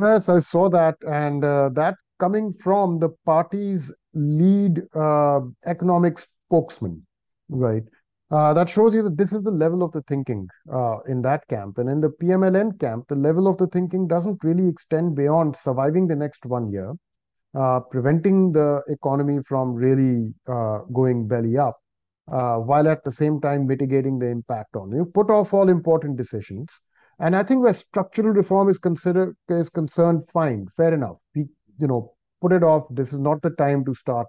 Speaker 2: Yes, I saw that, and uh, that coming from the party's lead uh, economic spokesman, right? Uh, that shows you that this is the level of the thinking uh, in that camp. And in the PMLN camp, the level of the thinking doesn't really extend beyond surviving the next one year, uh, preventing the economy from really uh, going belly up, uh, while at the same time mitigating the impact on you. Put off all important decisions. And I think where structural reform is considered is concerned, fine, fair enough. We, you know, put it off. This is not the time to start,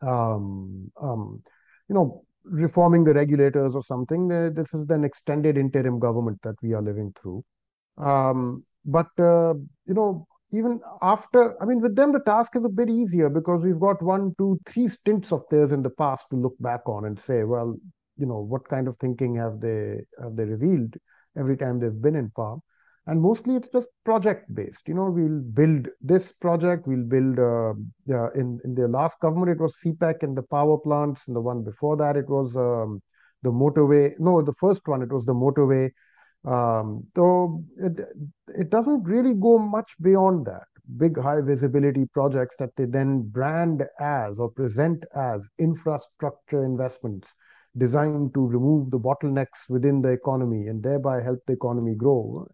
Speaker 2: um, um, you know, reforming the regulators or something. Uh, This is an extended interim government that we are living through. Um, but uh, you know, even after, I mean, with them the task is a bit easier because we've got one, two, three stints of theirs in the past to look back on and say, well, you know, what kind of thinking have they have they revealed every time they've been in power? And mostly it's just project based. You know, we'll build this project, we'll build. Uh, yeah, in in the last government it was CPEC and the power plants, and the one before that it was um, the motorway. No, the first one it was the motorway um, so it, it doesn't really go much beyond that. Big high visibility projects that they then brand as or present as infrastructure investments designed to remove the bottlenecks within the economy and thereby help the economy grow.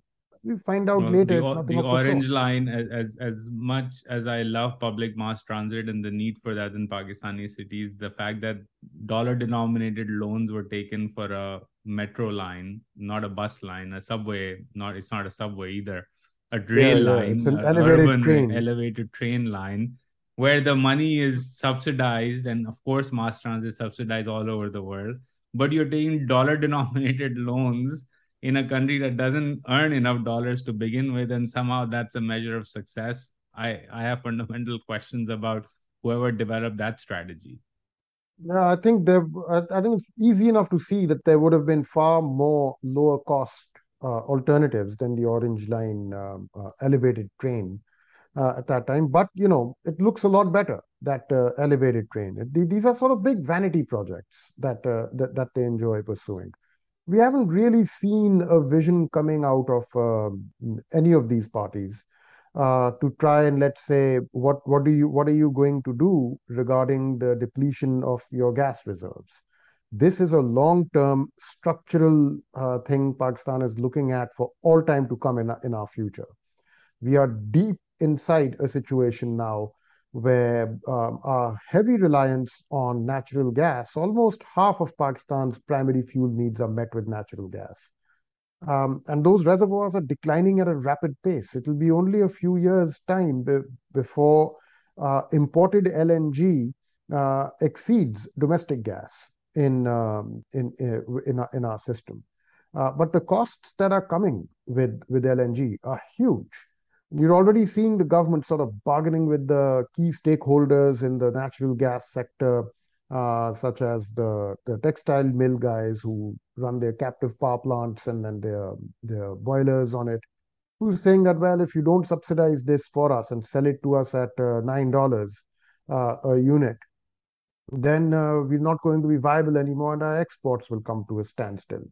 Speaker 2: We find out
Speaker 1: Well,
Speaker 2: later
Speaker 1: the,
Speaker 2: it's nothing
Speaker 1: the orange line, as as much as I love public mass transit and the need for that in Pakistani cities, the fact that dollar denominated loans were taken for a metro line, not a bus line, a subway, not it's not a subway either, a
Speaker 2: Yeah,
Speaker 1: rail
Speaker 2: yeah,
Speaker 1: line,
Speaker 2: it's an
Speaker 1: a
Speaker 2: elevated
Speaker 1: urban
Speaker 2: train.
Speaker 1: elevated train line, where the money is subsidized, and of course mass transit is subsidized all over the world, but you're taking dollar denominated loans in a country that doesn't earn enough dollars to begin with, and somehow that's a measure of success. I, I have fundamental questions about whoever developed that strategy.
Speaker 2: Yeah, I think there. I think it's easy enough to see that there would have been far more lower cost uh, alternatives than the Orange Line um, uh, elevated train uh, at that time. But you know, it looks a lot better that uh, elevated train. It- these are sort of big vanity projects that uh, that that they enjoy pursuing. We haven't really seen a vision coming out of um, any of these parties uh, to try and let's say what what do you what are you going to do regarding the depletion of your gas reserves? This is a long-term structural uh, thing Pakistan is looking at for all time to come in, in our future. We are deep inside a situation now where um, our heavy reliance on natural gas, almost half of Pakistan's primary fuel needs are met with natural gas. Um, and those reservoirs are declining at a rapid pace. It will be only a few years' time be before uh, imported LNG uh, exceeds domestic gas in um, in in our, in our system. Uh, but the costs that are coming with with LNG are huge. You're already seeing the government sort of bargaining with the key stakeholders in the natural gas sector uh, such as the, the textile mill guys who run their captive power plants and then their, their boilers on it, who's saying that, well, if you don't subsidize this for us and sell it to us at uh, $9 uh, a unit, then uh, we're not going to be viable anymore and our exports will come to a standstill.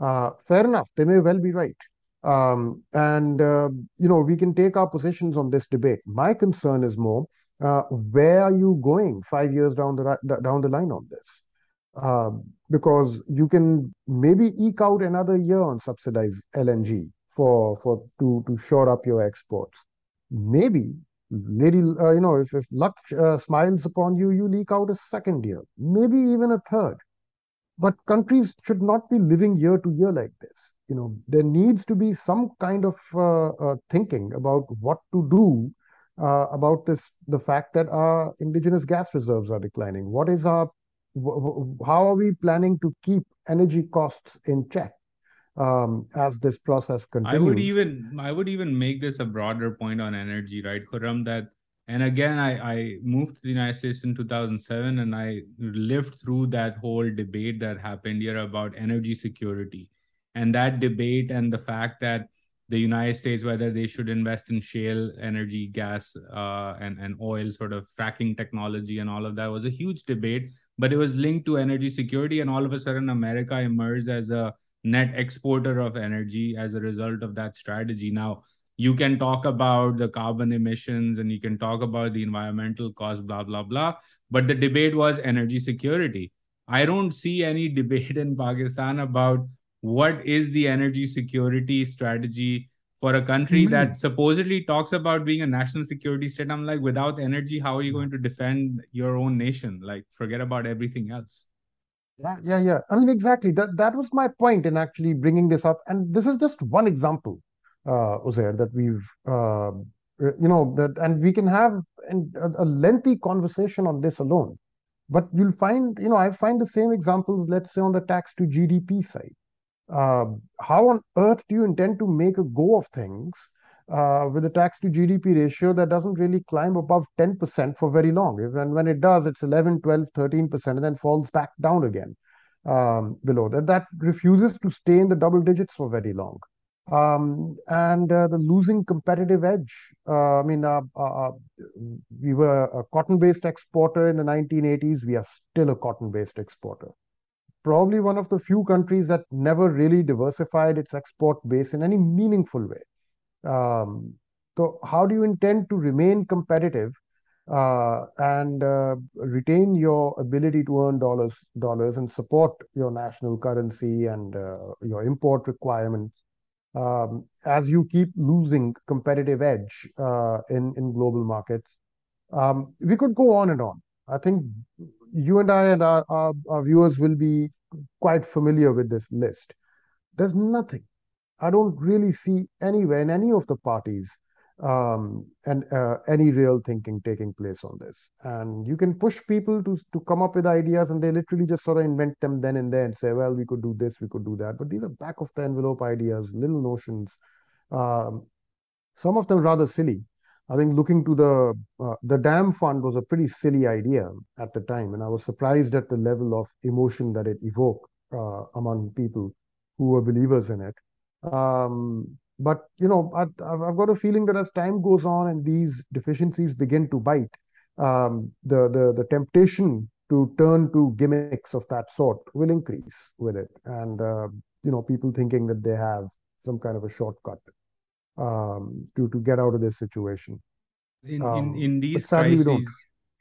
Speaker 2: Uh, fair enough, they may well be right. Um, and, uh, you know, we can take our positions on this debate. My concern is more uh, where are you going five years down the down the line on this? Uh, because you can maybe eke out another year on subsidized LNG for for to to shore up your exports. Maybe, lady, uh, you know, if if luck uh, smiles upon you, you leak out a second year, maybe even a third. But countries should not be living year to year like this. You know, there needs to be some kind of uh, uh, thinking about what to do uh, about this, the fact that our indigenous gas reserves are declining. What is our, how are we planning to keep energy costs in check um, as this process continues?
Speaker 1: I would even I would even make this a broader point on energy, right, Khurram, that And again, I, I moved to the United States in 2007 and I lived through that whole debate that happened here about energy security. And that debate and the fact that the United States, whether they should invest in shale energy, gas, uh, and, and oil sort of fracking technology and all of that was a huge debate, but it was linked to energy security. And all of a sudden, America emerged as a net exporter of energy as a result of that strategy. Now, you can talk about the carbon emissions and you can talk about the environmental cost, blah, blah, blah. But the debate was energy security. I don't see any debate in Pakistan about what is the energy security strategy for a country mm-hmm. that supposedly talks about being a national security state. I'm like, without energy, how are you going to defend your own nation? Like, forget about everything else.
Speaker 2: Yeah, yeah, yeah. I mean, exactly. That that was my point in actually bringing this up, and this is just one example uh, Uzair, that we've, uh, you know, that, and we can have an, a, a lengthy conversation on this alone. But you'll find, you know, I find the same examples, let's say, on the tax to GDP side. Uh, how on earth do you intend to make a go of things uh, with a tax to GDP ratio that doesn't really climb above 10% for very long? And when it does, it's 11, 12, 13%, and then falls back down again um, below that. That refuses to stay in the double digits for very long um, and uh, the losing competitive edge. Uh, I mean, uh, uh, uh we were a cotton-based exporter in the 1980s. We are still a cotton-based exporter. Probably one of the few countries that never really diversified its export base in any meaningful way. Um, so, how do you intend to remain competitive uh, and retain your ability to earn dollars, dollars, and support your national currency and your import requirements? um, as you keep losing competitive edge uh, in in global markets. Um, we could go on and on. I think you and I and our, our, our viewers will be quite familiar with this list. There's nothing. I don't really see anywhere in any of the parties um, and uh, any real thinking taking place on this. And you can push people to to come up with ideas, and they literally just sort of invent them then and there and say, "Well, we could do this, we could do that." But these are back of the envelope ideas, little notions. Um, some of them rather silly. I think looking to the uh, the dam fund was a pretty silly idea at the time, and I was surprised at the level of emotion that it evoked uh, among people who were believers in it. Um, but you know, I, have got a feeling that as time goes on and these deficiencies begin to bite, um, the the the temptation to turn to gimmicks of that sort will increase with it, and uh, you know, people thinking that they have some kind of a shortcut um, to to get out of this situation.
Speaker 1: In um, in, in these crises,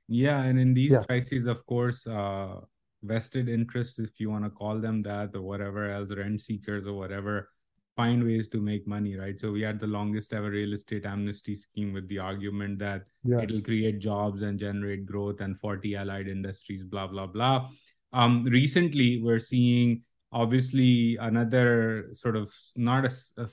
Speaker 1: yeah, and in these yeah. crises, of course, uh, vested interests, if you want to call them that, or whatever else, rent seekers or whatever find ways to make money, right? So we had the longest ever real estate amnesty scheme with the argument that yes. it'll create jobs and generate growth and 40 allied industries, blah, blah, blah. Um, recently, we're seeing obviously another sort of not a, a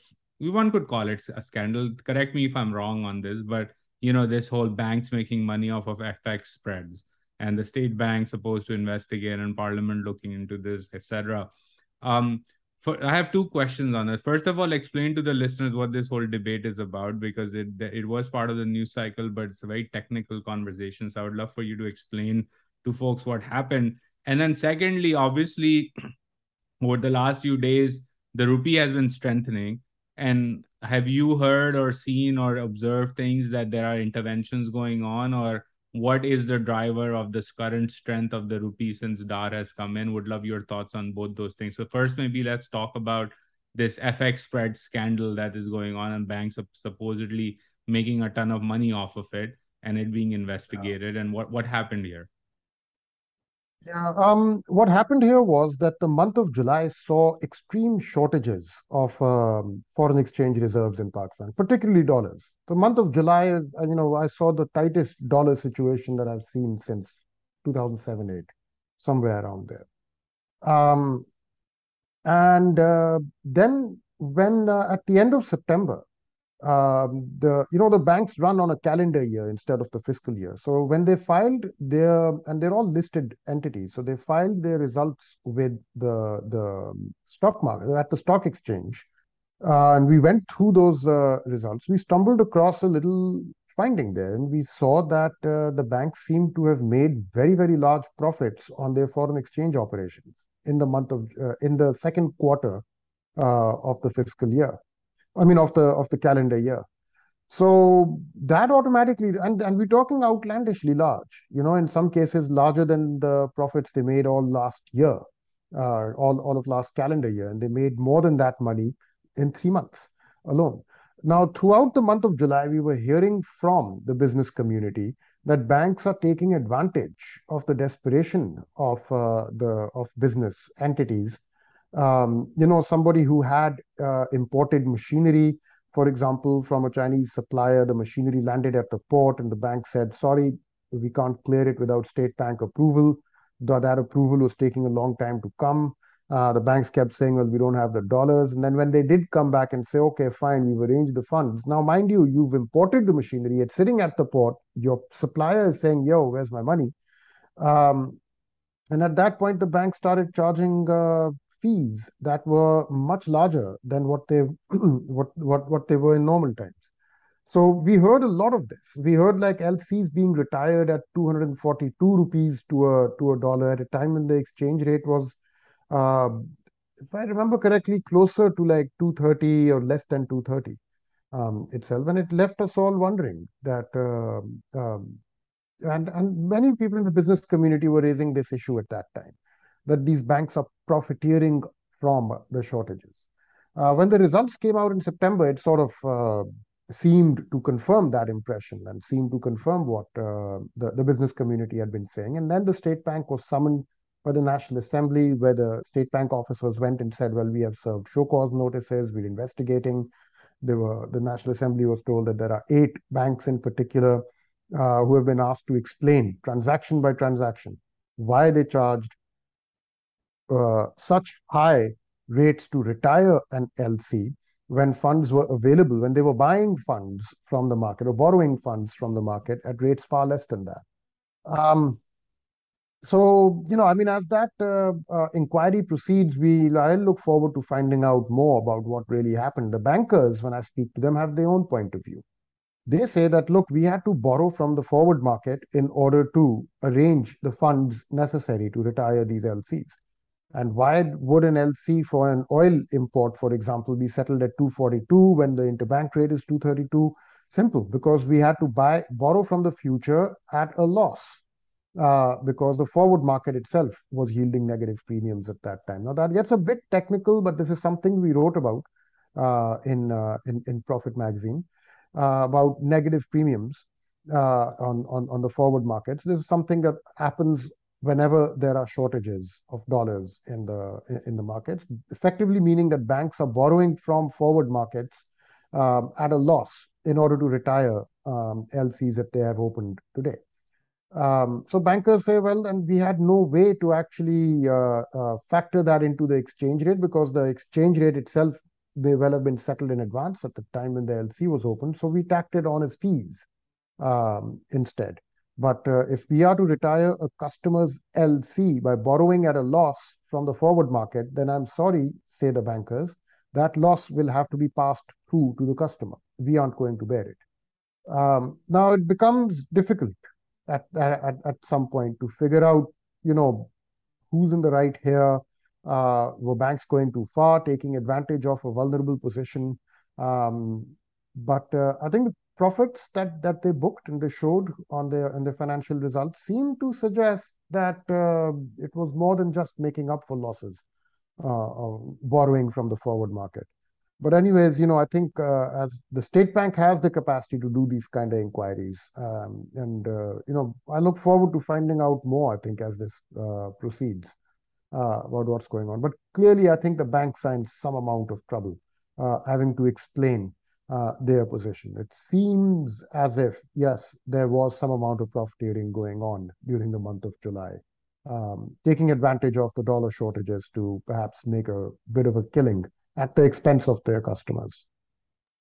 Speaker 1: one could call it a scandal. Correct me if I'm wrong on this, but you know, this whole banks making money off of FX spreads and the state bank supposed to investigate and parliament looking into this, etc. Um, for, I have two questions on it. First of all, explain to the listeners what this whole debate is about because it it was part of the news cycle, but it's a very technical conversation. So I would love for you to explain to folks what happened. And then secondly, obviously, over the last few days, the rupee has been strengthening. And have you heard or seen or observed things that there are interventions going on or what is the driver of this current strength of the rupee since Dar has come in? Would love your thoughts on both those things. So first, maybe let's talk about this FX spread scandal that is going on, and banks are supposedly making a ton of money off of it, and it being investigated. Yeah. And what what happened here?
Speaker 2: Yeah, um, what happened here was that the month of July saw extreme shortages of um, foreign exchange reserves in Pakistan, particularly dollars. The month of July is, uh, you know, I saw the tightest dollar situation that I've seen since 2007 8, somewhere around there. Um, and uh, then when uh, at the end of September, um, the you know the banks run on a calendar year instead of the fiscal year. So when they filed their and they're all listed entities, so they filed their results with the the stock market at the stock exchange, uh, and we went through those uh, results. We stumbled across a little finding there, and we saw that uh, the banks seem to have made very, very large profits on their foreign exchange operations in the month of uh, in the second quarter uh, of the fiscal year. I mean, of the of the calendar year. So that automatically, and, and we're talking outlandishly large, you know, in some cases larger than the profits they made all last year, uh, all, all of last calendar year. And they made more than that money in three months alone. Now, throughout the month of July, we were hearing from the business community that banks are taking advantage of the desperation of uh, the of business entities. Um, you know, somebody who had uh, imported machinery for example, from a Chinese supplier, the machinery landed at the port and the bank said, sorry, we can't clear it without state bank approval. That approval was taking a long time to come. Uh, the banks kept saying, well, we don't have the dollars. And then when they did come back and say, okay, fine, we've arranged the funds. Now, mind you, you've imported the machinery, it's sitting at the port. Your supplier is saying, yo, where's my money? Um, and at that point, the bank started charging uh, fees that were much larger than what they what, what what they were in normal times. So we heard a lot of this. We heard like LCs being retired at 242 rupees to a to a dollar at a time when the exchange rate was, uh, if I remember correctly, closer to like 230 or less than 230 um, itself, and it left us all wondering that. Uh, um, and and many people in the business community were raising this issue at that time that these banks are profiteering from the shortages. Uh, when the results came out in September, it sort of uh, seemed to confirm that impression and seemed to confirm what uh, the, the business community had been saying. And then the state bank was summoned by the National Assembly, where the state bank officers went and said, well, we have served show cause notices, we're investigating. There were, the National Assembly was told that there are eight banks in particular uh, who have been asked to explain transaction by transaction why they charged uh, such high rates to retire an LC when funds were available, when they were buying funds from the market or borrowing funds from the market at rates far less than that. Um, so, you know, I mean, as that uh, uh, inquiry proceeds, we I look forward to finding out more about what really happened. The bankers, when I speak to them, have their own point of view. They say that, look, we had to borrow from the forward market in order to arrange the funds necessary to retire these LCs. And why would an LC for an oil import, for example, be settled at 242 when the interbank rate is 232? Simple, because we had to buy borrow from the future at a loss. Uh, because the forward market itself was yielding negative premiums at that time. Now that gets a bit technical, but this is something we wrote about uh, in, uh, in, in Profit Magazine uh, about negative premiums uh, on, on on the forward markets. This is something that happens whenever there are shortages of dollars in the in the markets, effectively meaning that banks are borrowing from forward markets um, at a loss in order to retire um, LCs that they have opened today. Um, so bankers say, well, and we had no way to actually uh, uh, factor that into the exchange rate because the exchange rate itself may well have been settled in advance at the time when the LC was opened. So we tacked it on as fees um, instead. But uh, if we are to retire a customer's LC by borrowing at a loss from the forward market, then I'm sorry, say the bankers, that loss will have to be passed through to the customer. We aren't going to bear it. Um, now it becomes difficult at, at, at some point to figure out, you know, who's in the right here. Uh, were banks going too far, taking advantage of a vulnerable position? Um, but uh, I think profits that that they booked and they showed on their in their financial results seem to suggest that uh, it was more than just making up for losses uh, borrowing from the forward market. But anyways you know i think uh, as the state bank has the capacity to do these kind of inquiries um, and uh, you know i look forward to finding out more i think as this uh, proceeds uh, about what's going on. But clearly i think the bank signs some amount of trouble having to explain uh, their position. It seems as if, yes, there was some amount of profiteering going on during the month of July, um, taking advantage of the dollar shortages to perhaps make a bit of a killing at the expense of their customers.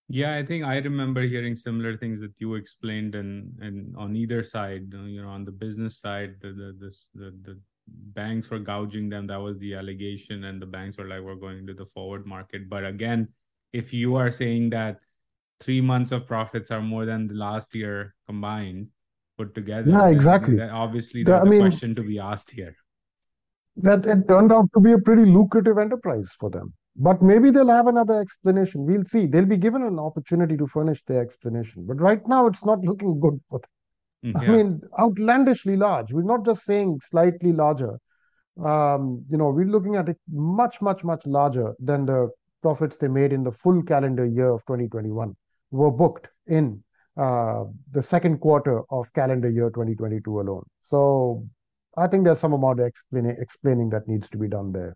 Speaker 1: Yeah, I think I remember hearing similar things that you explained, and and on either side, you know, on the business side, the the the, the, the banks were gouging them. That was the allegation, and the banks were like, "We're going to the forward market." But again, if you are saying that three months of profits are more than the last year combined put together.
Speaker 2: Yeah, exactly.
Speaker 1: That obviously, the, a mean, question to be asked here.
Speaker 2: That it turned out to be a pretty lucrative enterprise for them. But maybe they'll have another explanation. We'll see. They'll be given an opportunity to furnish their explanation. But right now, it's not looking good for them. Mm. I mean, outlandishly large. We're not just saying slightly larger. Um, you know, we're looking at it much, much, much larger than the profits they made in the full calendar year of 2021 were booked in uh, the second quarter of calendar year 2022 alone. So I think there's some amount of explaining explaining that needs to be done there.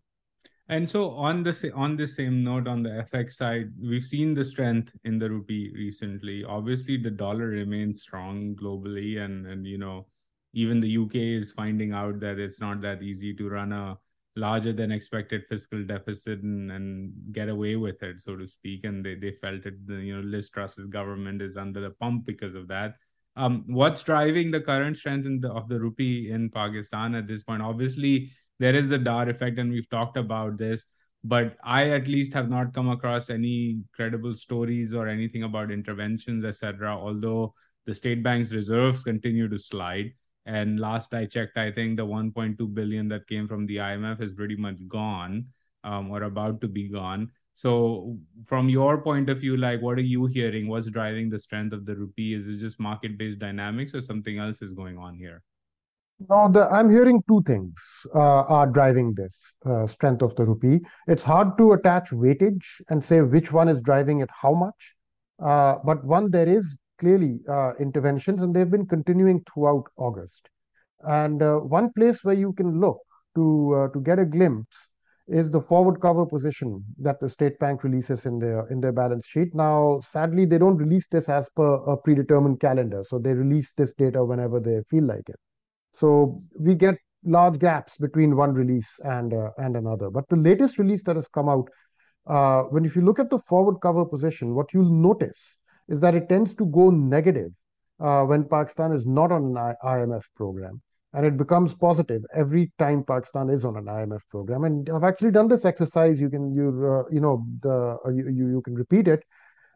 Speaker 1: And so on the on the same note, on the FX side, we've seen the strength in the rupee recently. Obviously, the dollar remains strong globally, and and you know, even the UK is finding out that it's not that easy to run a larger than expected fiscal deficit and, and get away with it, so to speak. And they, they felt it. The, you know, Liz Truss's government is under the pump because of that. Um, what's driving the current strength the, of the rupee in Pakistan at this point? Obviously there is the Dar effect, and we've talked about this. But I at least have not come across any credible stories or anything about interventions, etc. Although the state bank's reserves continue to slide. And last I checked, I think the 1.2 billion that came from the IMF is pretty much gone um, or about to be gone. So, from your point of view, like what are you hearing? What's driving the strength of the rupee? Is it just market based dynamics or something else is going on here?
Speaker 2: No, the, I'm hearing two things uh, are driving this uh, strength of the rupee. It's hard to attach weightage and say which one is driving it how much. Uh, but one, there is clearly uh, interventions, and they've been continuing throughout August. And uh, one place where you can look to uh, to get a glimpse is the forward cover position that the state bank releases in their in their balance sheet. Now, sadly, they don't release this as per a predetermined calendar, so they release this data whenever they feel like it. So we get large gaps between one release and uh, and another. But the latest release that has come out, uh, when if you look at the forward cover position, what you'll notice is that it tends to go negative uh, when Pakistan is not on an IMF program, and it becomes positive every time Pakistan is on an IMF program. And I've actually done this exercise. You can you uh, you know the uh, you, you can repeat it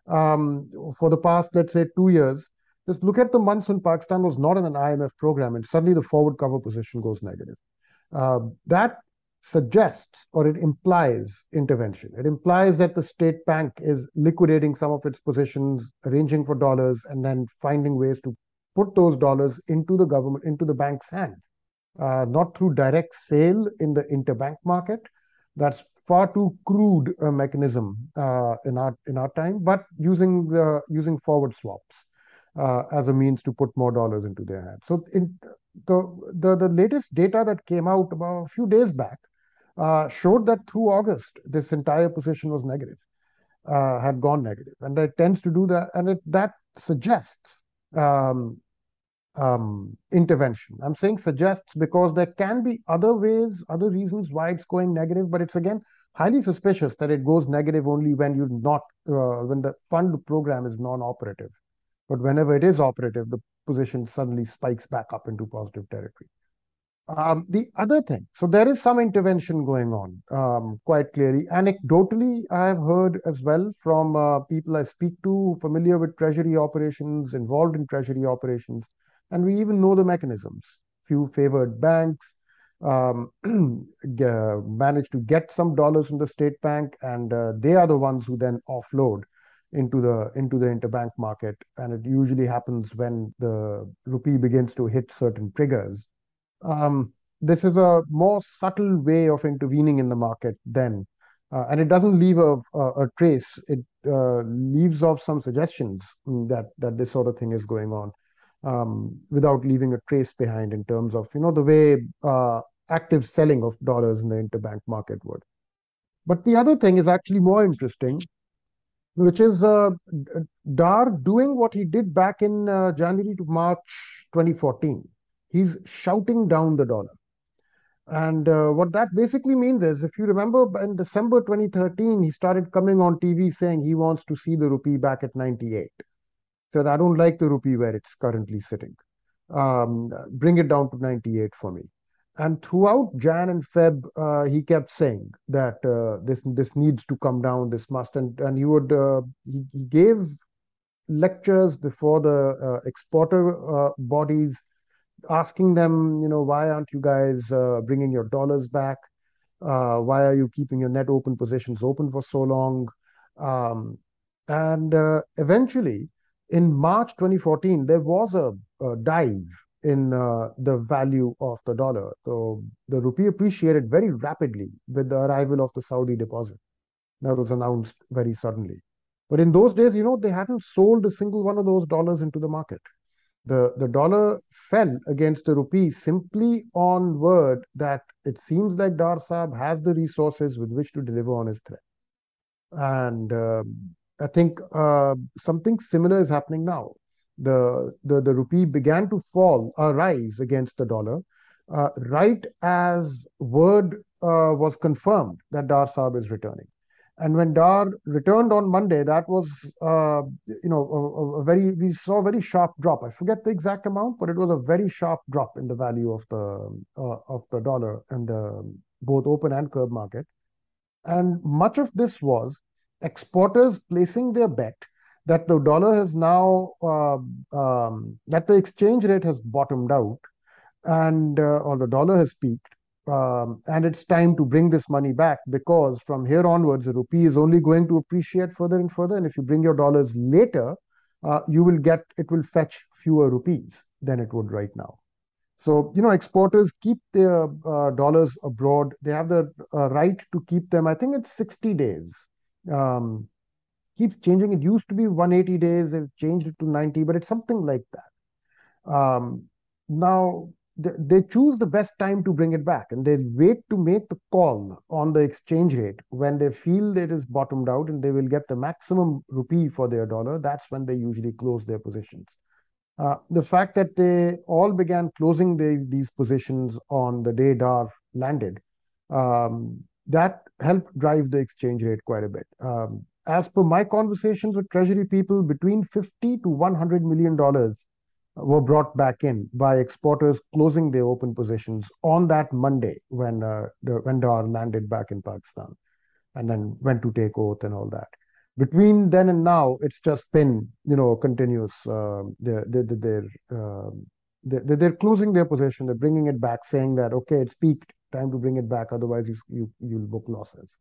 Speaker 2: um, for the past let's say two years just look at the months when Pakistan was not in an IMF program and suddenly the forward cover position goes negative. Uh, that suggests or it implies intervention. It implies that the state bank is liquidating some of its positions, arranging for dollars, and then finding ways to put those dollars into the government, into the bank's hand, uh, not through direct sale in the interbank market. That's far too crude a mechanism uh, in our in our time, but using the using forward swaps uh, as a means to put more dollars into their hands. So in the, the, the latest data that came out about a few days back showed that through August, this entire position was negative, uh, had gone negative. And it tends to do that. And it, that suggests um, um, intervention. I'm saying suggests because there can be other ways, other reasons why it's going negative, but it's again highly suspicious that it goes negative only when you're not, uh, when the fund program is non-operative. But whenever it is operative, the position suddenly spikes back up into positive territory. Um, the other thing, so there is some intervention going on um, quite clearly. Anecdotally, I have heard as well from uh, people I speak to familiar with treasury operations, involved in treasury operations, and we even know the mechanisms. Few favored banks um, manage to get some dollars from the state bank, and uh, they are the ones who then offload into the into the interbank market and it usually happens when the rupee begins to hit certain triggers um, this is a more subtle way of intervening in the market then. Uh, and it doesn't leave a, a, a trace. It uh, leaves off some suggestions that that this sort of thing is going on um, without leaving a trace behind in terms of you know the way uh, active selling of dollars in the interbank market would. But the other thing is actually more interesting which is uh, Dar doing what he did back in uh, January to March 2014. He's shouting down the dollar. And uh, what that basically means is, if you remember in December 2013, he started coming on TV saying he wants to see the rupee back at 98. Said, I don't like the rupee where it's currently sitting. Um, bring it down to 98 for me and throughout Jan and Feb, uh, he kept saying that uh, this this needs to come down. This must, and and he would uh, he, he gave lectures before the uh, exporter uh, bodies, asking them, you know, why aren't you guys uh, bringing your dollars back? Uh, why are you keeping your net open positions open for so long? Um, and uh, eventually, in March 2014, there was a, a dive in uh, the value of the dollar. So the rupee appreciated very rapidly with the arrival of the Saudi deposit. That was announced very suddenly. But in those days, you know, they hadn't sold a single one of those dollars into the market. The, the dollar fell against the rupee simply on word that it seems like Dar Saab has the resources with which to deliver on his threat. And uh, I think uh, something similar is happening now. The, the, the rupee began to fall, or rise against the dollar, uh, right as word uh, was confirmed that Dar Saab is returning. And when Dar returned on Monday, that was, uh, you know, a, a, very, we saw a very sharp drop. I forget the exact amount, but it was a very sharp drop in the value of the, uh, of the dollar and the both open and curb market. And much of this was exporters placing their bet that the dollar has now, uh, um, that the exchange rate has bottomed out and, uh, or the dollar has peaked um, and it's time to bring this money back because from here onwards, the rupee is only going to appreciate further and further. And if you bring your dollars later, uh, you will get, it will fetch fewer rupees than it would right now. So, you know, exporters keep their uh, dollars abroad. They have the uh, right to keep them. I think it's 60 days. Um, keeps changing. It used to be 180 days. They've changed it to 90, but it's something like that. Um, now, they choose the best time to bring it back and they wait to make the call on the exchange rate. When they feel that it is bottomed out and they will get the maximum rupee for their dollar that's when they usually close their positions. Uh, the fact that they all began closing the, these positions on the day Dar landed um, that helped drive the exchange rate quite a bit. Um, as per my conversations with treasury people between 50 to 100 million dollars were brought back in by exporters closing their open positions on that Monday when uh, the, when Dar landed back in Pakistan, and then went to take oath and all that. Between then and now, it's just been you know continuous. Uh, they're they're they're, uh, they're, they're closing their position. They're bringing it back, saying that okay, it's peaked. Time to bring it back. Otherwise, you you you'll book losses.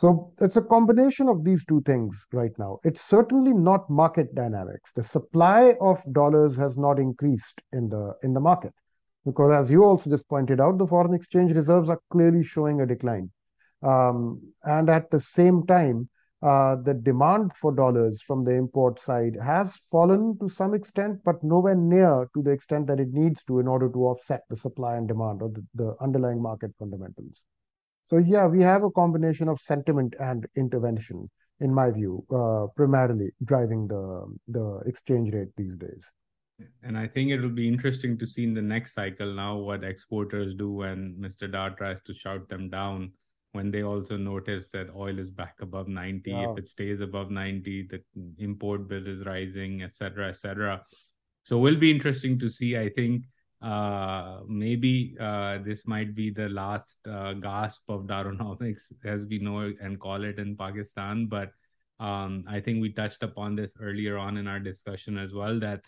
Speaker 2: So it's a combination of these two things right now. It's certainly not market dynamics. The supply of dollars has not increased in the in the market because, as you also just pointed out, the foreign exchange reserves are clearly showing a decline. Um, and at the same time, uh, the demand for dollars from the import side has fallen to some extent, but nowhere near to the extent that it needs to in order to offset the supply and demand or the, the underlying market fundamentals. So yeah, we have a combination of sentiment and intervention, in my view, uh, primarily driving the the exchange rate these days.
Speaker 1: And I think it will be interesting to see in the next cycle now what exporters do when Mr. Dar tries to shout them down. When they also notice that oil is back above 90, yeah. if it stays above 90, the import bill is rising, etc., etc. So will be interesting to see. I think uh, maybe uh, this might be the last uh, gasp of Daronomics as we know and call it in Pakistan. But um, I think we touched upon this earlier on in our discussion as well. That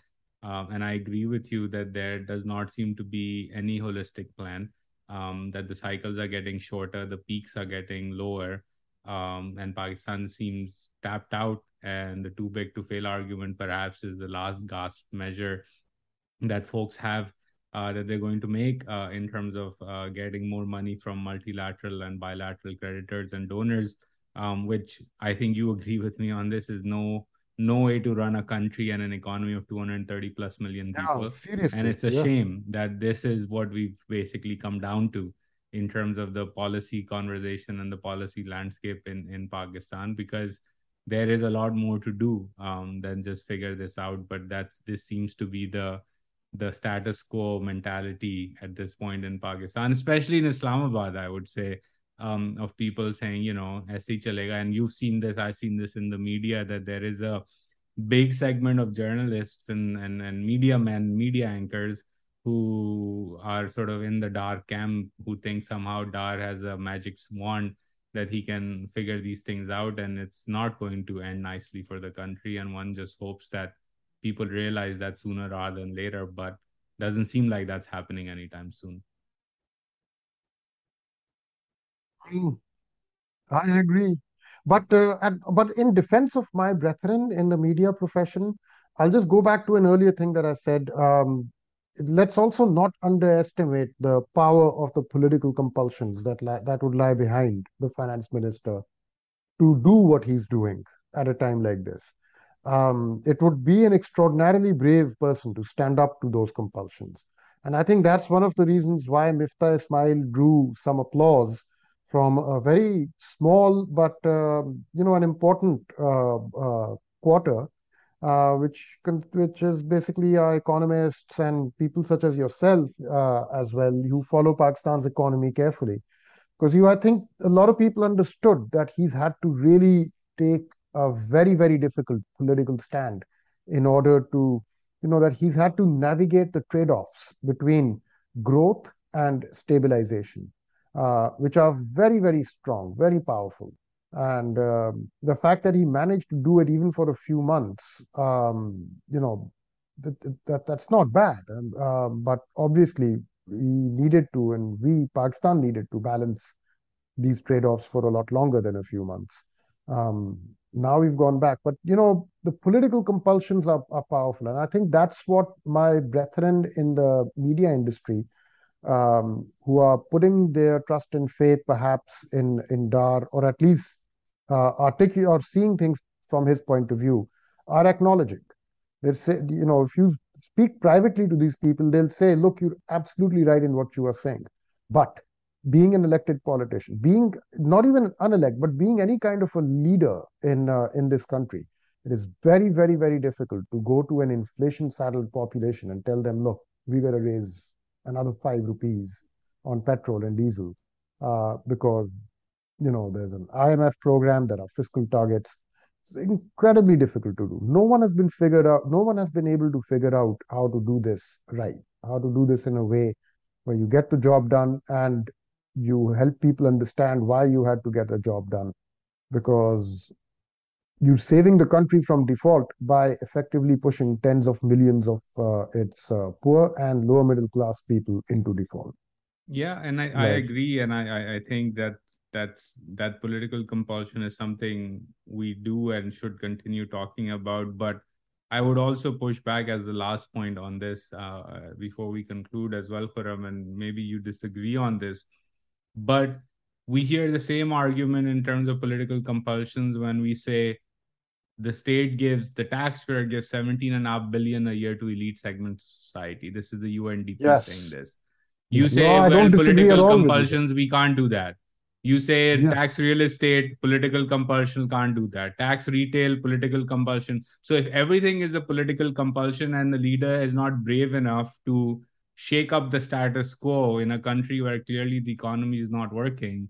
Speaker 1: um, and I agree with you that there does not seem to be any holistic plan. Um, that the cycles are getting shorter, the peaks are getting lower, um, and Pakistan seems tapped out. And the too big to fail argument perhaps is the last gasp measure that folks have uh, that they're going to make uh, in terms of uh, getting more money from multilateral and bilateral creditors and donors, um, which I think you agree with me on this is no no way to run a country and an economy of 230 plus million people.
Speaker 2: No, seriously.
Speaker 1: And it's a
Speaker 2: yeah.
Speaker 1: shame that this is what we've basically come down to in terms of the policy conversation and the policy landscape in, in Pakistan because there is a lot more to do um, than just figure this out. But that's this seems to be the the status quo mentality at this point in Pakistan, especially in Islamabad, I would say, um, of people saying, you know, chalega. And you've seen this, I've seen this in the media that there is a big segment of journalists and, and, and media men, media anchors who are sort of in the Dar camp, who think somehow Dar has a magic wand that he can figure these things out and it's not going to end nicely for the country and one just hopes that people realize that sooner rather than later but doesn't seem like that's happening anytime soon.
Speaker 2: I agree. But uh, at, but in defense of my brethren in the media profession i'll just go back to an earlier thing that i said. Um, let's also not underestimate the power of the political compulsions that li- that would lie behind the finance minister to do what he's doing at a time like this. Um, it would be an extraordinarily brave person to stand up to those compulsions. And I think that's one of the reasons why Miftah Ismail drew some applause from a very small but uh, you know an important uh, uh, quarter uh, which which is basically uh, economists and people such as yourself uh, as well who follow Pakistan's economy carefully. Because you, I think a lot of people understood that he's had to really take a very, very difficult political stand in order to, you know, that he's had to navigate the trade-offs between growth and stabilization, uh, which are very, very strong, very powerful. And uh, the fact that he managed to do it even for a few months um, you know that, that that's not bad. Um, but obviously we needed to and we pakistan needed to balance these trade-offs for a lot longer than a few months. Um, now we've gone back but you know the political compulsions are, are powerful and i think that's what my brethren in the media industry um, who are putting their trust and faith perhaps in in Dar or at least uh, articulate or seeing things from his point of view are acknowledging. They say, you know, if you speak privately to these people, they'll say, look, you're absolutely right in what you are saying. But being an elected politician, being not even unelect, but being any kind of a leader in uh, in this country, it is very, very, very difficult to go to an inflation-saddled population and tell them, look, we got to raise another five rupees on petrol and diesel uh, because you know, there's an IMF program, there are fiscal targets. It's incredibly difficult to do. No one has been figured out, no one has been able to figure out how to do this right, how to do this in a way where you get the job done and you help people understand why you had to get the job done. Because you're saving the country from default by effectively pushing tens of millions of uh, its uh, poor and lower middle class people into default.
Speaker 1: Yeah, and I, right. I agree, and I, I think that that's that political compulsion is something we do and should continue talking about but i would also push back as the last point on this uh, before we conclude as well Khurram, and maybe you disagree on this but we hear the same argument in terms of political compulsions when we say the state gives the taxpayer gives 17 and a half billion a year to elite segment society. This is the undp yes. saying this. You say no, well political compulsions we can't do that. You say yes. tax real estate political compulsion can't do that. Tax retail political compulsion. So if everything is a political compulsion and the leader is not brave enough to shake up the status quo in a country where clearly the economy is not working.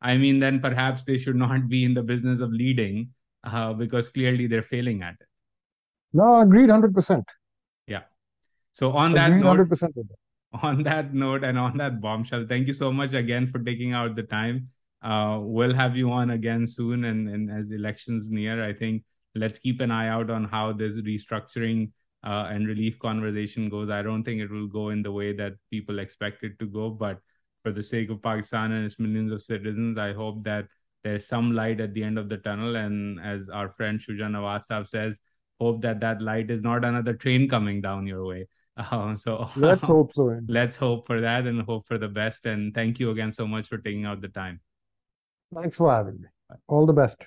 Speaker 1: I mean then perhaps they should not be in the business of leading uh, because clearly they're failing at it.
Speaker 2: No agreed 100%
Speaker 1: yeah. So on agreed that note 100% that. on that note and on that bombshell, thank you so much again for taking out the time. Uh, we'll have you on again soon, and, and as elections near, I think. Let's keep an eye out on how this restructuring uh, and relief conversation goes. I don't think it will go in the way that people expect it to go, but for the sake of Pakistan and its millions of citizens, I hope that there's some light at the end of the tunnel. And as our friend Shuja Nawaz says, hope that that light is not another train coming down your way. Uh, so
Speaker 2: let's hope so.
Speaker 1: Let's hope for that and hope for the best. And thank you again so much for taking out the time.
Speaker 2: Thanks for having me. All the best.